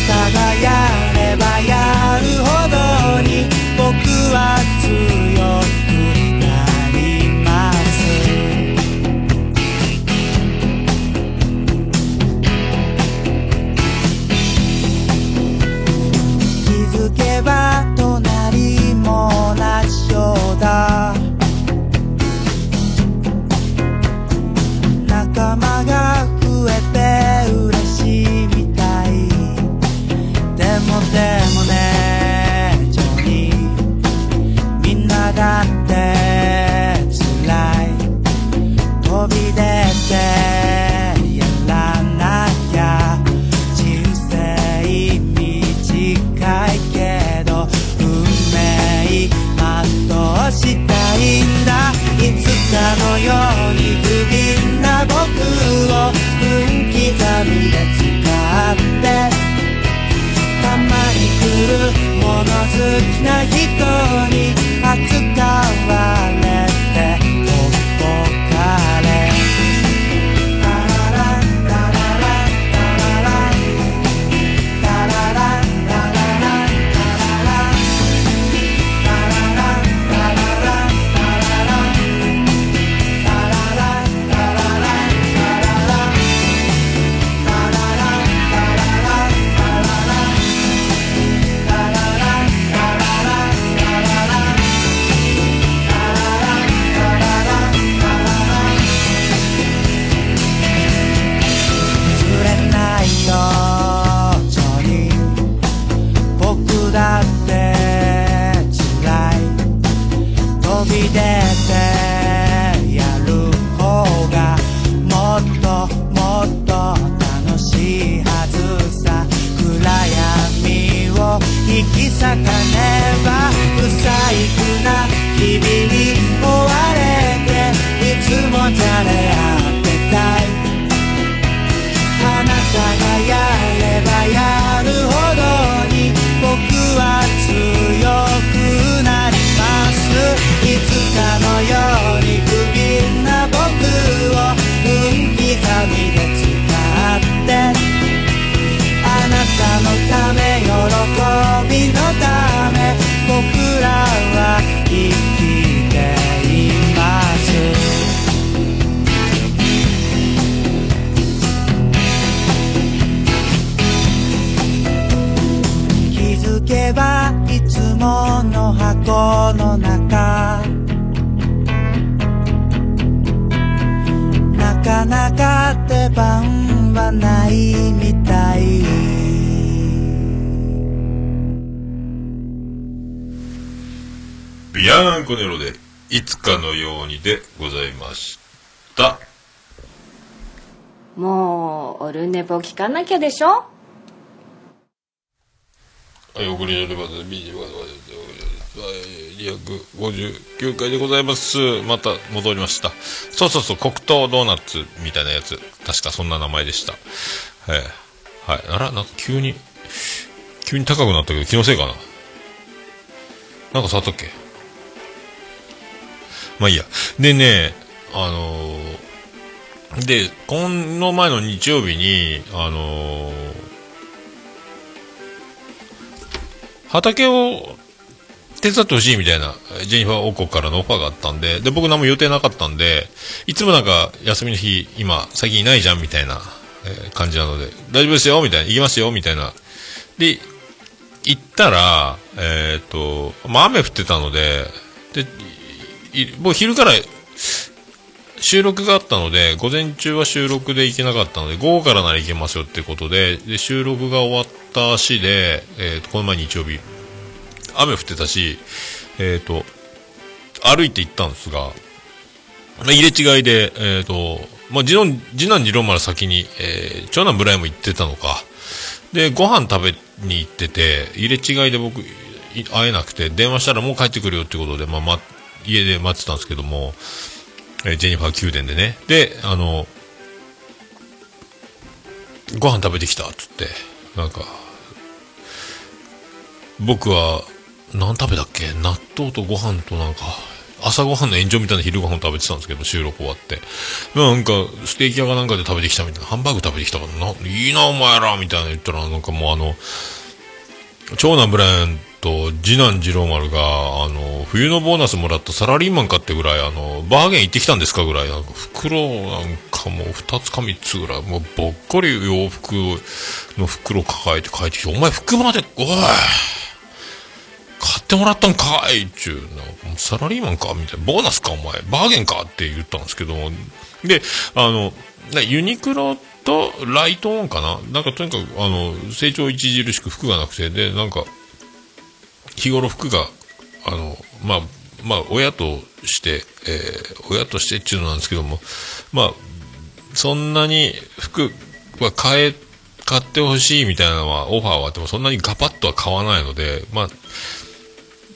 輝く好きな人なかなか出番はないみたい。ビアンコネロで、いつかのようにでございました。もうオルネポ聞かなきゃでしょ？はい、送りで、259回でございます。また戻りました。そうそうそう、黒糖ドーナツみたいなやつ。確かそんな名前でした。ええはい。あら、なんか急に、急に高くなったけど、気のせいかな？なんか触ったっけ？まあいいや。でね、あのーで、この前の日曜日に、あのー畑を手伝ってほしいみたいな、ジェニファー王国からのオファーがあったんで、で、僕何も予定なかったんで、いつもなんか、休みの日、今、最近いないじゃんみたいな、えー感じなので、大丈夫ですよみたいな、行きますよみたいな。で、行ったら、えっ、と、まあ、雨降ってたので、で、もう昼から収録があったので、午前中は収録で行けなかったので、午後からなら行けますよってことで、で収録が終わった足で、えーと、この前日曜日、雨降ってたし、えっ、と、歩いて行ったんですが、まあ入れ違いで、えっ、と、まあ、次男、次男次郎丸先に、えー長男村山行ってたのか。で、ご飯食べに行ってて、入れ違いで僕、会えなくて、電話したらもう帰ってくるよってことで、まあ、ま、家で待ってたんですけども、えージェニファー宮殿でね。で、あの、ご飯食べてきたっつって、なんか、僕は、何食べたっけ？納豆とご飯となんか、朝ごはんの炎上みたいな昼ご飯食べてたんですけど、収録終わって。なんか、ステーキ屋かなんかで食べてきたみたいな、ハンバーグ食べてきたから、な、いいなお前らみたいな言ったら、なんかもうあの、長男ブラインと次男次郎丸が、あの、冬のボーナスもらったサラリーマンかってぐらい、あの、バーゲン行ってきたんですかぐらい、なんか袋なんかもう2つか3つぐらい、もうぼっこり洋服の袋抱えて帰ってきて、お前服まで、おい。ってもらったんかいっちゅう、なんかもうサラリーマンか？みたいな、ボーナスかお前、バーゲンか？って言ったんですけども、で、あの、ユニクロとライトオンかな？なんかとにかく、あの、成長著しく服がなくて、で、なんか、日頃服が、あの、まあ、まあ、親として、えー親としてっていうのなんですけども、まあ、そんなに服は買え、買ってほしいみたいなのは、オファーはあっても、そんなにガパッとは買わないので、まあ、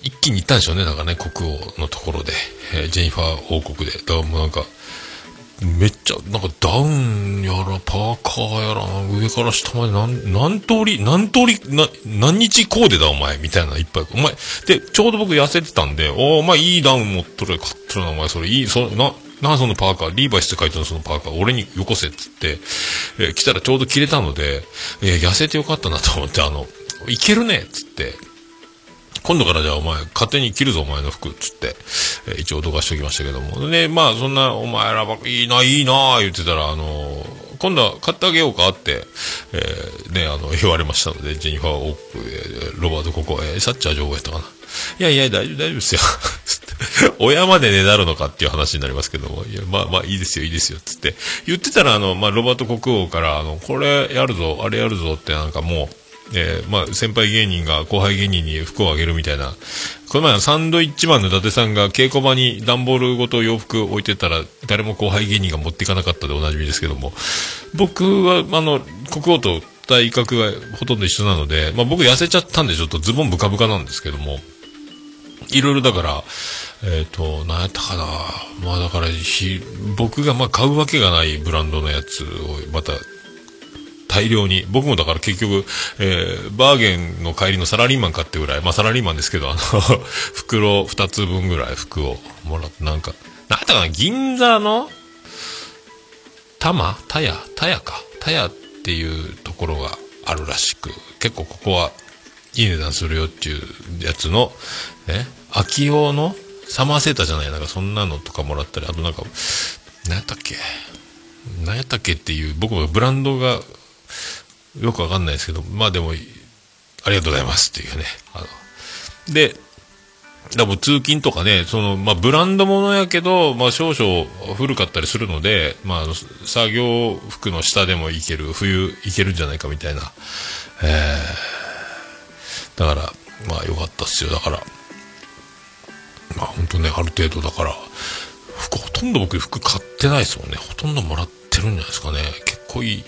一気に行ったんでしょうね、なんかね、国王のところで、えージェニファー王国で。だからもうなんか、めっちゃ、なんかダウンやら、パーカーやら、上から下まで何、何通り、何通り、な、何日コーデだお前、みたいな、いっぱい。お前、で、ちょうど僕痩せてたんで、おーお前いいダウン持っとる、買っとるな、お前、それ。いい、そ、な、な、そのパーカー、リーバイスって書いてあるそのパーカー、俺によこせっつって、えー来たらちょうど着れたので、えー痩せてよかったなと思って、あの、いけるねっつって、今度からじゃあお前、勝手に着るぞお前の服、つって、えー一応脅かしておきましたけども。で、まあ、そんな、お前らばいいな、いいな、言ってたら、あのー今度は買ってあげようかって、えーね、あの、言われましたので、ジェニファー・オーク、えーロバート・ココ、えーサッチャー情報やったかな。いやいや、大丈夫、大丈夫ですよ。親までねだるのかっていう話になりますけども、いや、まあまあ、いいですよ、いいですよ、つって。言ってたら、あの、まあ、ロバート国王から、あの、これやるぞ、あれやるぞって、なんかもう、えーまあ、先輩芸人が後輩芸人に服をあげるみたいな。この前のサンドイッチマンの伊達さんが稽古場に段ボールごと洋服置いてたら、誰も後輩芸人が持っていかなかったでおなじみですけども、僕は、あの、国王と体格がほとんど一緒なので、まあ僕痩せちゃったんでちょっとズボンブカブカなんですけども、いろいろだから、えっ、と、なんやったかな。まあだから、僕がまあ買うわけがないブランドのやつをまた大量に、僕もだから結局、えーバーゲンの帰りのサラリーマン買ってぐらい、まあサラリーマンですけど、あの、袋2つ分ぐらい服をもらって、なんか、なんやったかな、銀座の、タマタヤ？タヤか。タヤっていうところがあるらしく、結構ここはいい値段するよっていうやつの、ね、秋用の？サマーセーターじゃない、なんかそんなのとかもらったり、あとなんか、何やったっけ？何やったっけっていう、僕もブランドがよくわかんないですけど、まあでも、ありがとうございますっていうね。あので、だから通勤とかね、その、まあ、ブランドものやけど、まあ、少々古かったりするので、まあ、作業服の下でもいける、冬いけるんじゃないかみたいな。えー、だから、まあ、よかったっすよ。だから、まあ、本当ね、ある程度だから、服、ほとんど僕服買ってないですもんね。ほとんどもらってるんじゃないですかね。結構いい、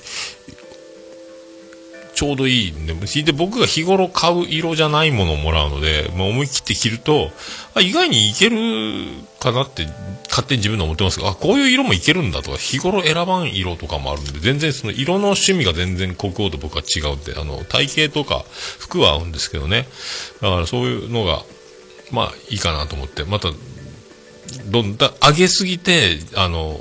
ちょうどいいんで、で僕が日頃買う色じゃないものをもらうので、まあ、思い切って着ると、あ、意外にいけるかなって、勝手に自分で思ってますが、あ、こういう色もいけるんだとか、日頃選ばん色とかもあるんで、全然その色の趣味が全然国王と僕は違うんで、あの、体型とか服は合うんですけどね。だからそういうのが、まあいいかなと思って、また、どんだ、上げすぎて、あの、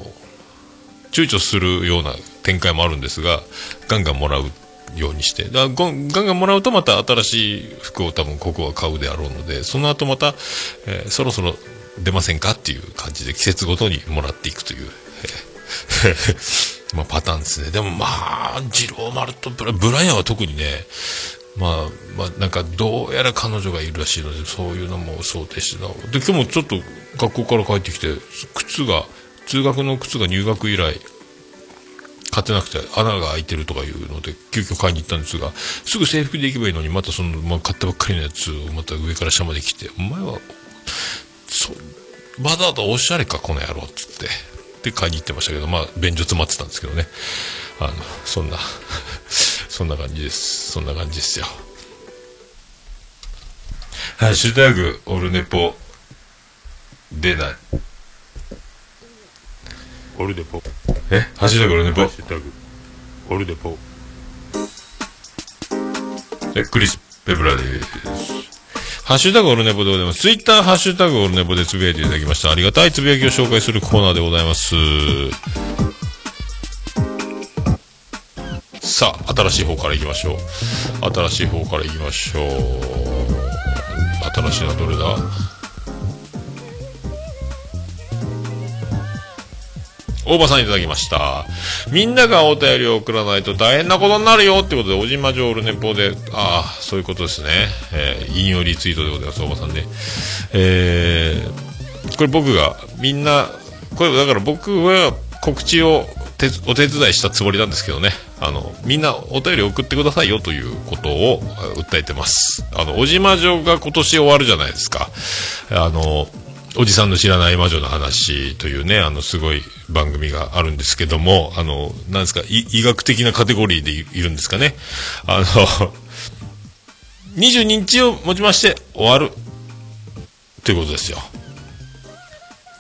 躊躇するような展開もあるんですが、ガンガンもらうようにして、だガンガンもらうとまた新しい服を多分ここは買うであろうので、その後また、えーそろそろ出ませんかっていう感じで季節ごとにもらっていくという、まあパターンですね。でもまあ、二郎丸とブラブライアンは特にね、まあ、まあ、なんか、どうやら彼女がいるらしいので、そういうのも想定してた。で、今日もちょっと学校から帰ってきて、靴が、通学の靴が入学以来、買ってなくて穴が開いてるとかいうので、急遽買いに行ったんですが、すぐ制服で行けばいいのに、またその、まあ、買ったばっかりのやつをまた上から下まで来て、お前は、そう、わざわざおしゃれか、この野郎、っつって。で、買いに行ってましたけど、まあ、便所詰まってたんですけどね。あの、そんな、そんな感じです。そんな感じですよ。ハッシュタグ、オルネポ、出ない。オルデポえ？ハッシュタグ、オルネポハッ。シュタグオルデポえ、クリス・ペブラです。ハッシュタグオルネポでございます。ツイッターハッシュタグオルネポでつぶやいていただきました。ありがたいつぶやきを紹介するコーナーでございます。さあ、新しい方から行きましょう。新しい方から行きましょう。新しいのはどれだ？大場さんいただきました。みんながお便りを送らないと大変なことになるよってことで、小島城オルネポで、ああ、そういうことですね。えー引用リツイートでございます、大場さんね。えー、これ僕が、みんな、これだから僕は告知をお手伝いしたつもりなんですけどね。あの、みんなお便り送ってくださいよということを訴えてます。あの、小島城が今年終わるじゃないですか。あの、おじさんの知らない魔女の話というね、あの、すごい番組があるんですけども、あの、なんですか、医学的なカテゴリーでいるんですかね。あの、22日をもちまして終わる。ということですよ。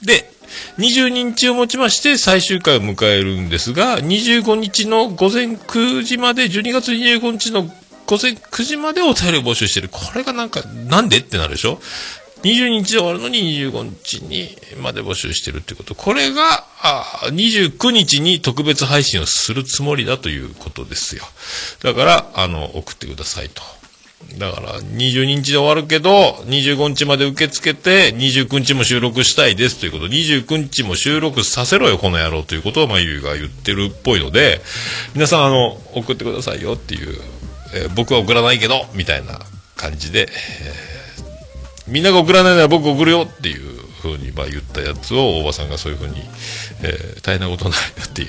で、22日をもちまして最終回を迎えるんですが、25日の午前9時まで、12月25日の午前9時までお便りを募集してる。これがなんか、なんでってなるでしょ？22日で終わるのに25日にまで募集してるってこと。これが、あ29日に特別配信をするつもりだということですよ。だから、あの、送ってくださいと。だから、22日で終わるけど、25日まで受け付けて、29日も収録したいですということ。29日も収録させろよ、この野郎ということを、まゆいが言ってるっぽいので、皆さん、あの、送ってくださいよっていう、えー僕は送らないけど、みたいな感じで、えーみんなが送らないなら僕送るよっていうふうにまあ言ったやつを大場さんがそういうふうに、えー大変なことになるよっていう、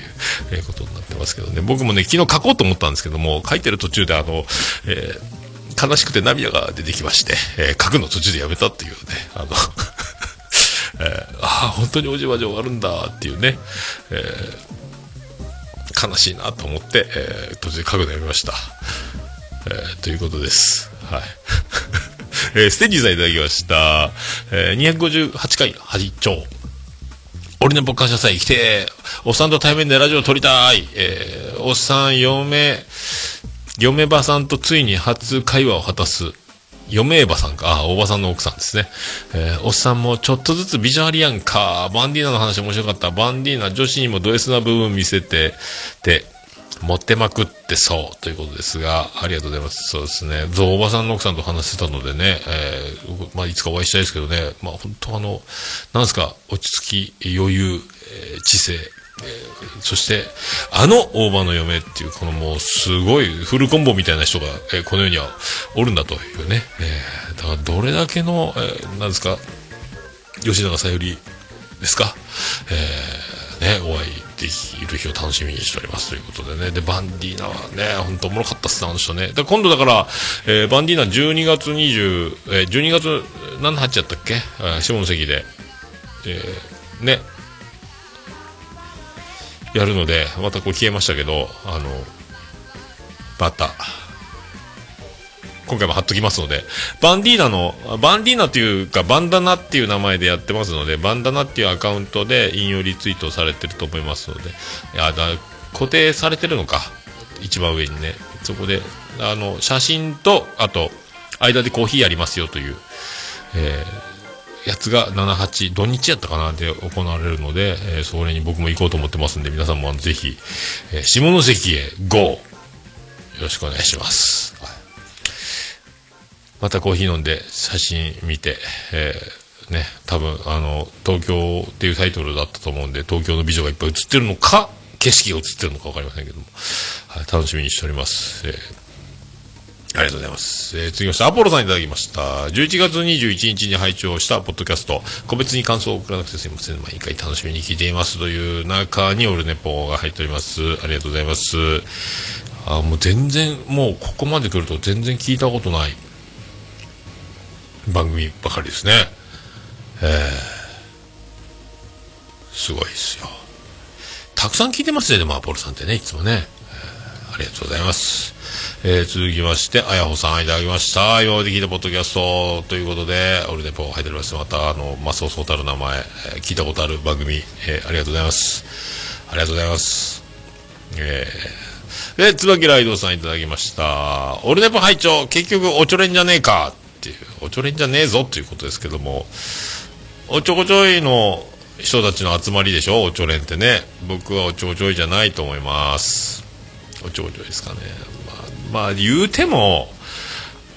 えことになってますけどね。僕もね、昨日書こうと思ったんですけども、書いてる途中であの、えー悲しくて涙が出てきまして、えー書くの途中でやめたっていうね、あの、えーああ、本当におじわじ終わるんだっていうね、えー悲しいなと思って、えー途中で書くのやめました。えーということです。はい。えーステージさんいただきました。えー258回、8丁。俺の僕感謝祭来て、おっさんと対面でラジオ撮りたい。えーおっさん、嫁、嫁ばさんとついに初会話を果たす。嫁ばさんか。あ、おばさんの奥さんですね。えーおっさんもちょっとずつビジュアルやんか。バンディーナの話面白かった。バンディーナ女子にもド S な部分見せて、て、持ってまくってそうということですが、ありがとうございます。そうですね。ゾウおばさんの奥さんと話してたのでね、えーまあ、いつかお会いしたいですけどね、まあ、本当あの、なんですか、落ち着き、余裕、えー知性、そして、あの大場の嫁っていう、このもうすごいフルコンボみたいな人が、えーこの世にはおるんだというね。えーだからどれだけの、えーなんですか、吉永小百合ですか、えーね、お会いできる日を楽しみにしております。ということでね。で、バンディーナはね、本当おもろかったっすね、あの人ね。で、今度だから、えーバンディーナ12月20、えー12月何8やったっけ？下関で、えーね、やるので、またこう消えましたけど、あの、また、今回も貼っときますので、バンディーナの、バンディーナっていうか、バンダナっていう名前でやってますので、バンダナっていうアカウントで引用リツイートされてると思いますので、いや、だ固定されてるのか、一番上にね、そこで、あの、写真と、あと、間でコーヒーやりますよという、えーやつが7、8、土日やったかなで行われるので、えーそれに僕も行こうと思ってますんで、皆さんもぜひ、えー下関へ GO! よろしくお願いします。はい。またコーヒー飲んで、写真見て、えーね、多分、あの、東京っていうタイトルだったと思うんで、東京の美女がいっぱい映ってるのか、景色が映ってるのかわかりませんけども、はい、楽しみにしております。えーありがとうございます。えー、続きまして、アポロさんいただきました。11月21日に拝聴したポッドキャスト、個別に感想を送らなくてすみません。毎回楽しみに聞いていますという中にオルネポが入っております。ありがとうございます。あ、もう全然、もうここまで来ると全然聞いたことない番組ばかりですね。えー、すごいですよ。たくさん聞いてますね、でもアポロさんってね、いつもね。えーありがとうございます。えー続きまして、あやほさんいただきました。今まで聞いたポッドキャストということで、オルネポ入っております。また、あの、マスオソータル名前、えー聞いたことある番組、えーありがとうございます。ありがとうございます。えーで、椿ライドさんいただきました。オルネポ拝聴結局おちょれんじゃねえかっていう、おちょれんじゃねえぞということですけども、おちょこちょいの人たちの集まりでしょ、おちょれんってね。僕はおちょこちょいじゃないと思います。おちょこちょいですかね。まあ、まあ、言うても、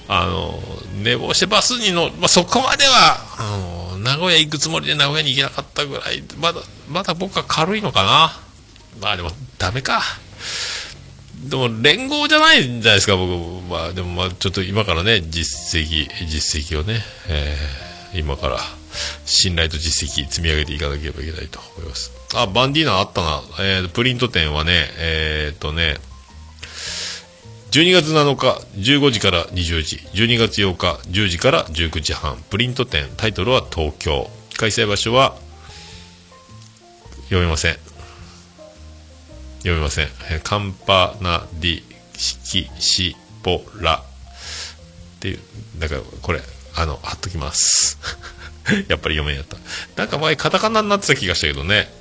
あの、寝坊してバスに乗まあ、そこまでは、あの、名古屋行くつもりで名古屋に行けなかったぐらい、まだ、まだ僕は軽いのかな。まあでも、ダメか。でも、連合じゃないんじゃないですか、僕。まあ、でも、まあ、ちょっと今からね、実績、実績をね、えー今から、信頼と実績積み上げていかなければいけないと思います。あ、バンディーナあったな。えープリント店はね、えーっとね、12月7日15時から20時、12月8日10時から19時半、プリント店、タイトルは東京。開催場所は、読めません。読みません。カンパナディシキシポラっていう、だからこれ、あの、貼っときます。やっぱり読めんやった。なんか前カタカナになってた気がしたけどね。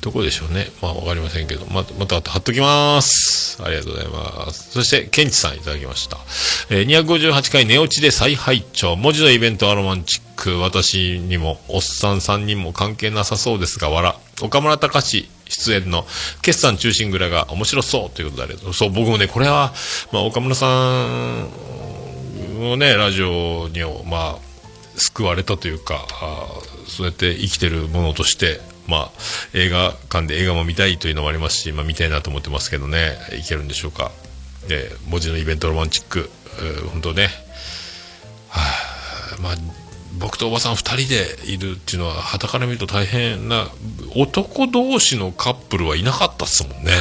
どこでしょうね。まあ、わかりませんけど。また、また貼っときます。ありがとうございます。そして、ケンチさんいただきました。えー258回寝落ちで再拝聴文字のイベントはロマンチック。私にも、おっさん3人も関係なさそうですが、笑。岡村隆史出演の決算中心蔵が面白そうということでありがとう。そう、僕もね、これは、まあ、岡村さんをね、ラジオに、まあ、救われたというか、あそうやって生きてるものとして、まあ、映画館で映画も見たいというのもありますし、まあ、見たいなと思ってますけどね、いけるんでしょうか。で、文字のイベントロマンチック、本当ね、はあ、まあ、僕とおばさん2人でいるっていうのは、傍から見ると大変な、男同士のカップルはいなかったっすもんね。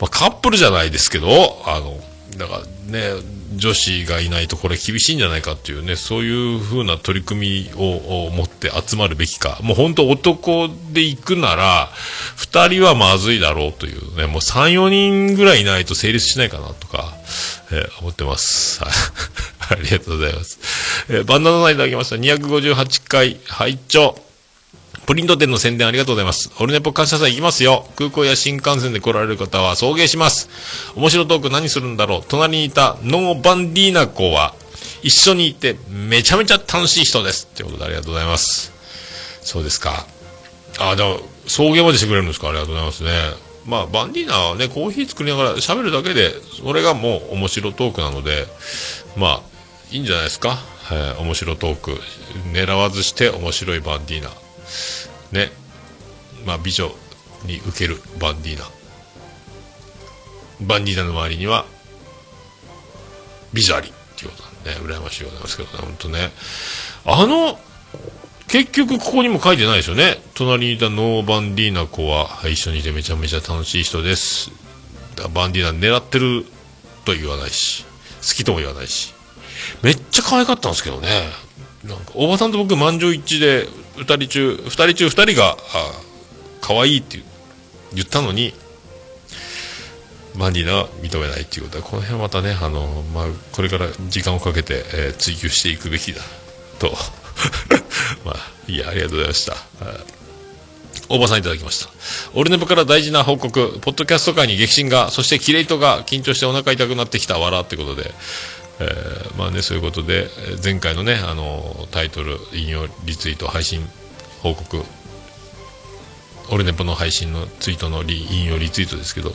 まあ、カップルじゃないですけど、あの、だからね、女子がいないとこれ厳しいんじゃないかっていうね、そういう風な取り組みを持って集まるべきか。もう本当男で行くなら、2人はまずいだろうというね、もう3、4人ぐらいいないと成立しないかなとか、えー思ってます。ありがとうございます。えーバンダナさんいただきました。258回拝聴プリント店の宣伝ありがとうございます。オルネポ感謝祭行きますよ。空港や新幹線で来られる方は送迎します。面白トーク何するんだろう。隣にいたノーバンディーナ子は一緒にいてめちゃめちゃ楽しい人です。ということでありがとうございます。そうですか。あ、でも送迎までしてくれるんですか？ありがとうございますね。まあ、バンディーナはね、コーヒー作りながら喋るだけで、それがもう面白トークなので、まあ、いいんじゃないですか？えー面白トーク狙わずして面白いバンディーナねまあ美女に受けるバンディーナ。バンディーナの周りには美女ありっていうことなんで、ね、羨ましいでございますけどね本当ね。あの結局ここにも書いてないですよね。隣にいたノーバンディーナ子は一緒にいてめちゃめちゃ楽しい人です。だバンディーナ狙ってると言わないし好きとも言わないし。めっちゃ可愛かったんですけどね。なんかおばさんと僕満場一致で2人中2人中2人が可愛いって言ったのにバンディーナは認めないっていうことはこの辺はまたねあの、まあ、これから時間をかけて、えー追求していくべきだと まあいやありがとうございました大場さんいただきました。オルネポから大事な報告。ポッドキャスト界に激震が、そしてキレイトが緊張してお腹痛くなってきたわらってことで、えーまあね、そういうことで、前回のね、あのタイトル、引用リツイート、配信報告、オルネポの配信のツイートのリ引用リツイートですけど、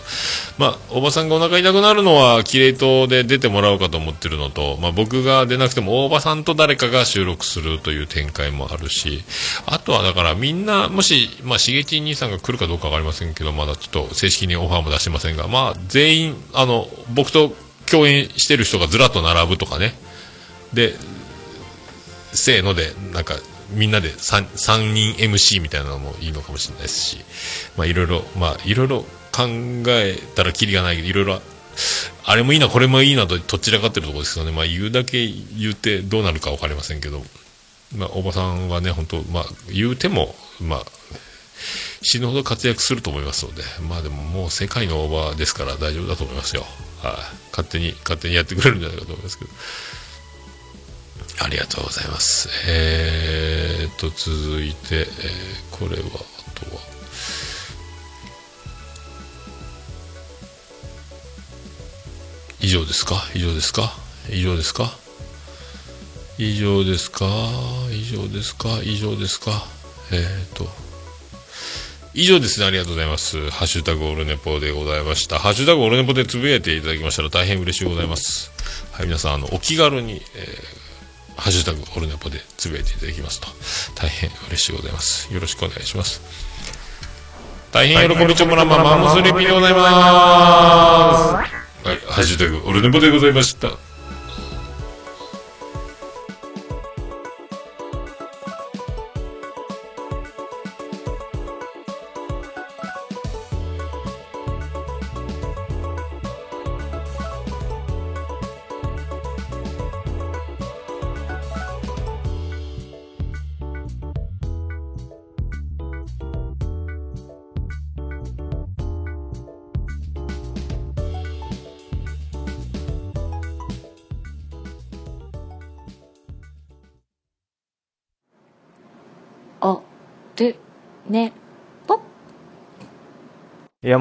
まあ、おばさんがお腹痛くなるのは、キレイトで出てもらおうかと思ってるのと、まあ、僕が出なくても、大場さんと誰かが収録するという展開もあるし、あとはだからみんな、もし、まあ、しげちん兄さんが来るかどうかわかりませんけど、まだちょっと正式にオファーも出してませんが、まあ、全員、あの、僕と共演してる人がずらっと並ぶとかね。で、せーので、なんか、みんなで 3, 三人 MC みたいなのもいいのかもしれないですし、まあいろいろ、まあいろいろ考えたらキリがないけど、いろいろ、あれもいいな、これもいいなと、とっちらかってるところですけどね、まあ言うだけ言ってどうなるかわかりませんけど、まあおばさんはね、本当まあ言うても、まあ、死ぬほど活躍すると思いますので、まあでももう世界のオーバーですから大丈夫だと思いますよ。はい、勝手に、勝手にやってくれるんじゃないかと思いますけど。ありがとうございます。えーっと、続いて、えーこれは、あとは、以上ですか？以上ですか？以上ですか？以上ですか？以上ですか？以上ですか？えーっと、以上ですね。ありがとうございます。ハッシュタグオルネポでございました。ハッシュタグオルネポでつぶやいていただきましたら大変嬉しいございます。はい、皆さん、あの、お気軽に、えーハッシュタグオルネポでつぶやいていただきますと大変嬉しいございます。よろしくお願いします。大変喜びちょもらまマンモスレピでございます。はい、ハッシュタグオルネポでございました。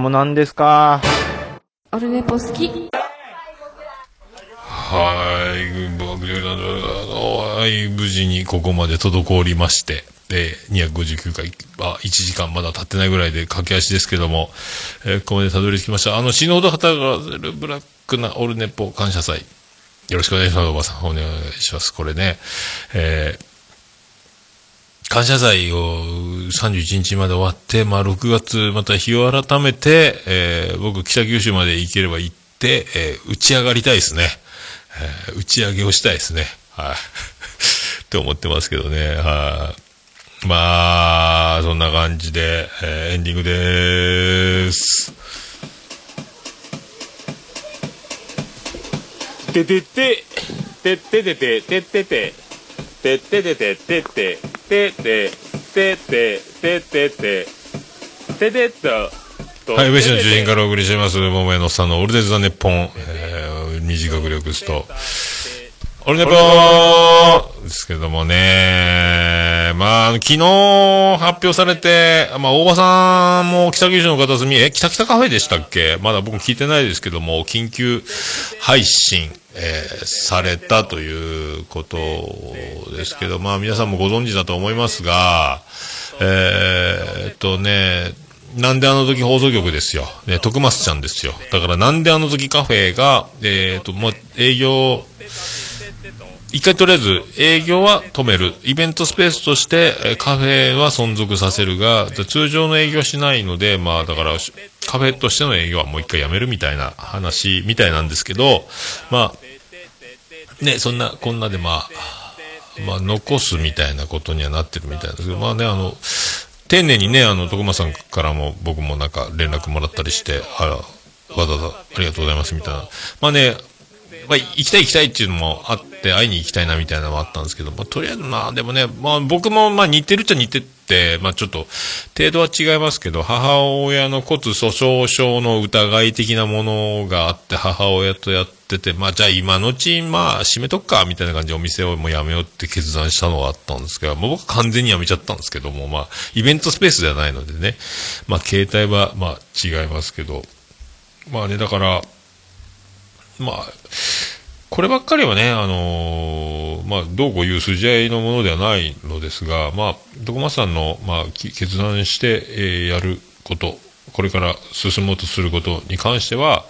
もう何ですか？オルネポ好きはい、はい、無事にここまで滞りまして、で、259回、あ、1時間まだ経ってないぐらいで駆け足ですけども、えーここまでたどり着きました。あの、死ぬほど働かせるブラックなオルネポ感謝祭。よろしくお願いします、おばさん。お願いします。これね、えー感謝祭を31日まで終わって、まあ、6月、また日を改めて、えー、僕、北九州まで行ければ行って、えー、打ち上がりたいですね。えー、打ち上げをしたいですね。はい。って思ってますけどね。はい。まあ、そんな感じで、えー、エンディングでーす。ててて、てててて、ててて。ててててててててててててててててとはい、上市の中心からお送りします、桃屋のおっさんのオールデイズ・ザ・ネッポン、えー、二次学力スト。オルネポーですけどもね、まあ、昨日発表されて、まあ、大場さんも北九州の片隅、え、北北カフェでしたっけ？まだ僕聞いてないですけども、緊急配信、えーされたということですけど、まあ、皆さんもご存知だと思いますが、えーっとね、なんであの時放送局ですよ。ね、徳松ちゃんですよ。だからなんであの時カフェが、えーっと、もう営業、一回とりあえず営業は止める。イベントスペースとしてカフェは存続させるが、通常の営業はしないので、まあだからカフェとしての営業はもう一回やめるみたいな話みたいなんですけど、まあ、ね、そんな、こんなでまあ、まあ残すみたいなことにはなってるみたいですけど、まあね、あの、丁寧にね、あの、徳間さんからも僕もなんか連絡もらったりして、あら、わざわざありがとうございますみたいな。まあね、まあ、行きたい行きたいっていうのもあって、会いに行きたいなみたいなのもあったんですけど、まあ、とりあえずまあ、でもね、まあ、僕もまあ似てるっちゃ似てて、まあ、ちょっと、程度は違いますけど、母親の骨粗鬆症の疑い的なものがあって、母親とやってて、まあ、じゃあ今のうち、まあ、閉めとくか、みたいな感じでお店をもうやめようって決断したのがあったんですけど、もう僕完全にやめちゃったんですけども、まあ、イベントスペースではないのでね、まあ、携帯は、まあ、違いますけど、まあね、だから、まあ、こればっかりはね、あのーまあ、どうこういう筋合いのものではないのですが、まあ、徳松さんの、まあ、決断して、えーやること、これから進もうとすることに関しては、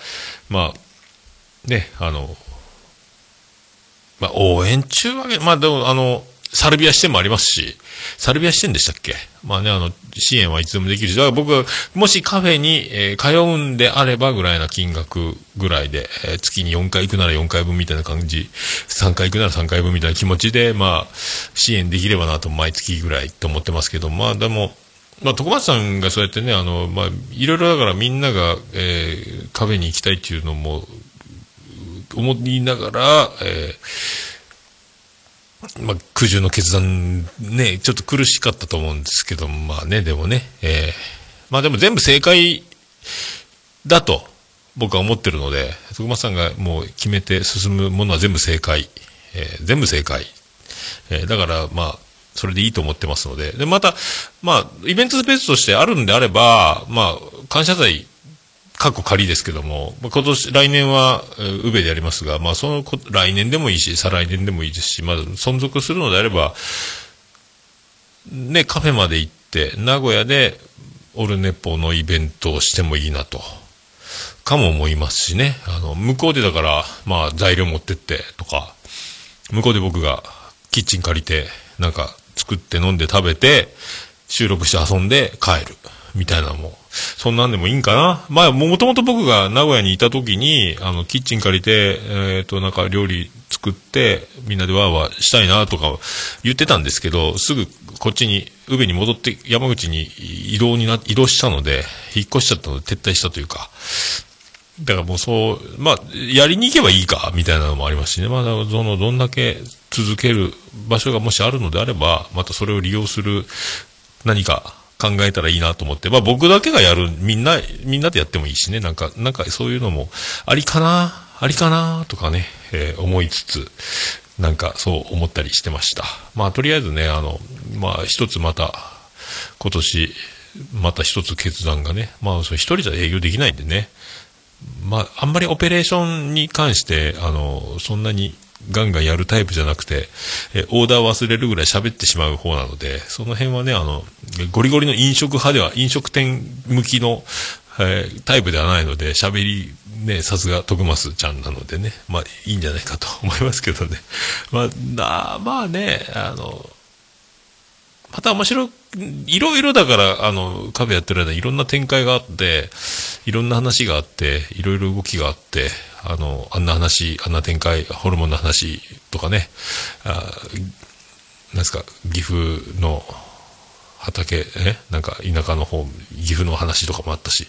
まあ、ね、あの、まあ、応援中は、まあ、でも、あの、サルビア支店もありますし、サルビア支店でしたっけ？まあね、あの、支援はいつでもできるし、だから僕、もしカフェに、えー通うんであればぐらいな金額ぐらいで、えー月に4回行くなら4回分みたいな感じ、3回行くなら3回分みたいな気持ちで、まあ、支援できればなと、毎月ぐらいと思ってますけど、まあでも、まあ、徳松さんがそうやってね、あの、まあ、いろいろだからみんなが、えーカフェに行きたいっていうのも、思いながら、えーまあ、苦渋の決断、ね、ちょっと苦しかったと思うんですけど、まあね、でもね、えーまあでも全部正解だと僕は思ってるので、徳松さんがもう決めて進むものは全部正解、えー全部正解。えーだから、まあ、それでいいと思ってますので、で、また、まあ、イベントスペースとしてあるんであれば、まあ、感謝祭過去仮ですけども、ま今年、来年は、えー宇部でやりますが、まあ、そのこ、来年でもいいし、再来年でもいいですし、まあ、存続するのであれば、ね、カフェまで行って、名古屋で、オルネポのイベントをしてもいいなと、かも思いますしね。あの、向こうでだから、まあ、材料持ってって、とか、向こうで僕がキッチン借りて、なんか作って飲んで食べて、収録して遊んで帰る。みたいなのも、そんなんでもいいんかな？まあ、もともと僕が名古屋にいた時に、あの、キッチン借りて、えっ、と、なんか料理作って、みんなでワーワーしたいなとか言ってたんですけど、すぐこっちに、宇部に戻って、山口に移動にな、移動したので、引っ越しちゃったので撤退したというか、だからもうそう、まあ、やりに行けばいいか、みたいなのもありますしね。ま、だその、どんだけ続ける場所がもしあるのであれば、またそれを利用する何か考えたらいいなと思って、まあ僕だけがやる、みんな、みんなでやってもいいしね。なんか、なんかそういうのも、ありかな、ありかな、とかね、えー思いつつ、なんかそう思ったりしてました。まあとりあえずね、あの、まあ一つまた、今年、また一つ決断がね、まあそれ一人じゃ営業できないんでね、まあ、あんまりオペレーションに関して、あの、そんなにガンガンやるタイプじゃなくて、えオーダー忘れるぐらい喋ってしまう方なので、その辺はね、あの、ゴリゴリの飲食派では、飲食店向きの、えータイプではないので、喋り、ね、さすが徳増ちゃんなのでね、まあ、いいんじゃないかと思いますけどね。まあ、なまあね、あの、また面白い、いろいろだから、あの、カフェやってる間いろんな展開があって、いろんな話があって、いろいろ動きがあって、あの、あんな話、あんな展開、ホルモンの話とかね、あなんですか、岐阜の畑、え？なんか田舎の方、岐阜の話とかもあったし、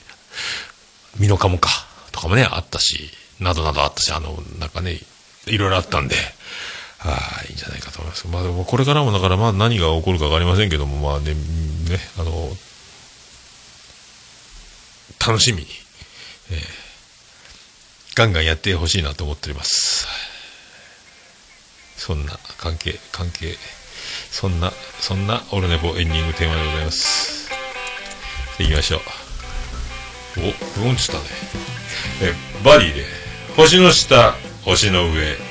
ミノカモか、とかもね、あったし、などなどあったし、あの、なんかね、いろいろあったんで、ああ、いいんじゃないかと思います。まあでも、これからもだから、まあ何が起こるかわかりませんけども、まあね、ね、あの、楽しみに、えーガンガンやってほしいなと思っております。そんな関係、関係、そんな、そんなオルネポエンディングテーマでございます。行きましょう。お、うんつったね。え、バディで、星の下、星の上。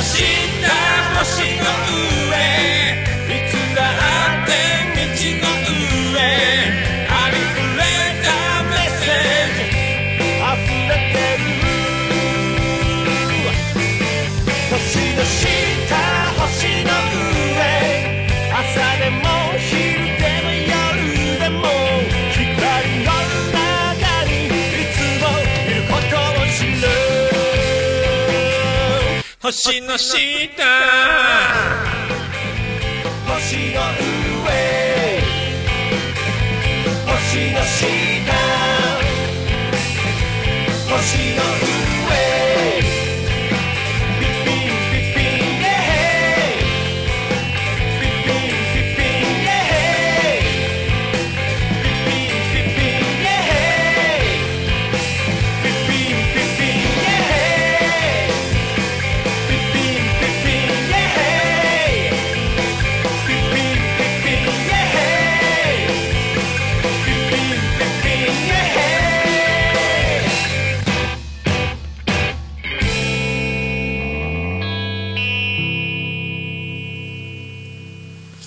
machine. 星の下。星の上。星の下。星の上。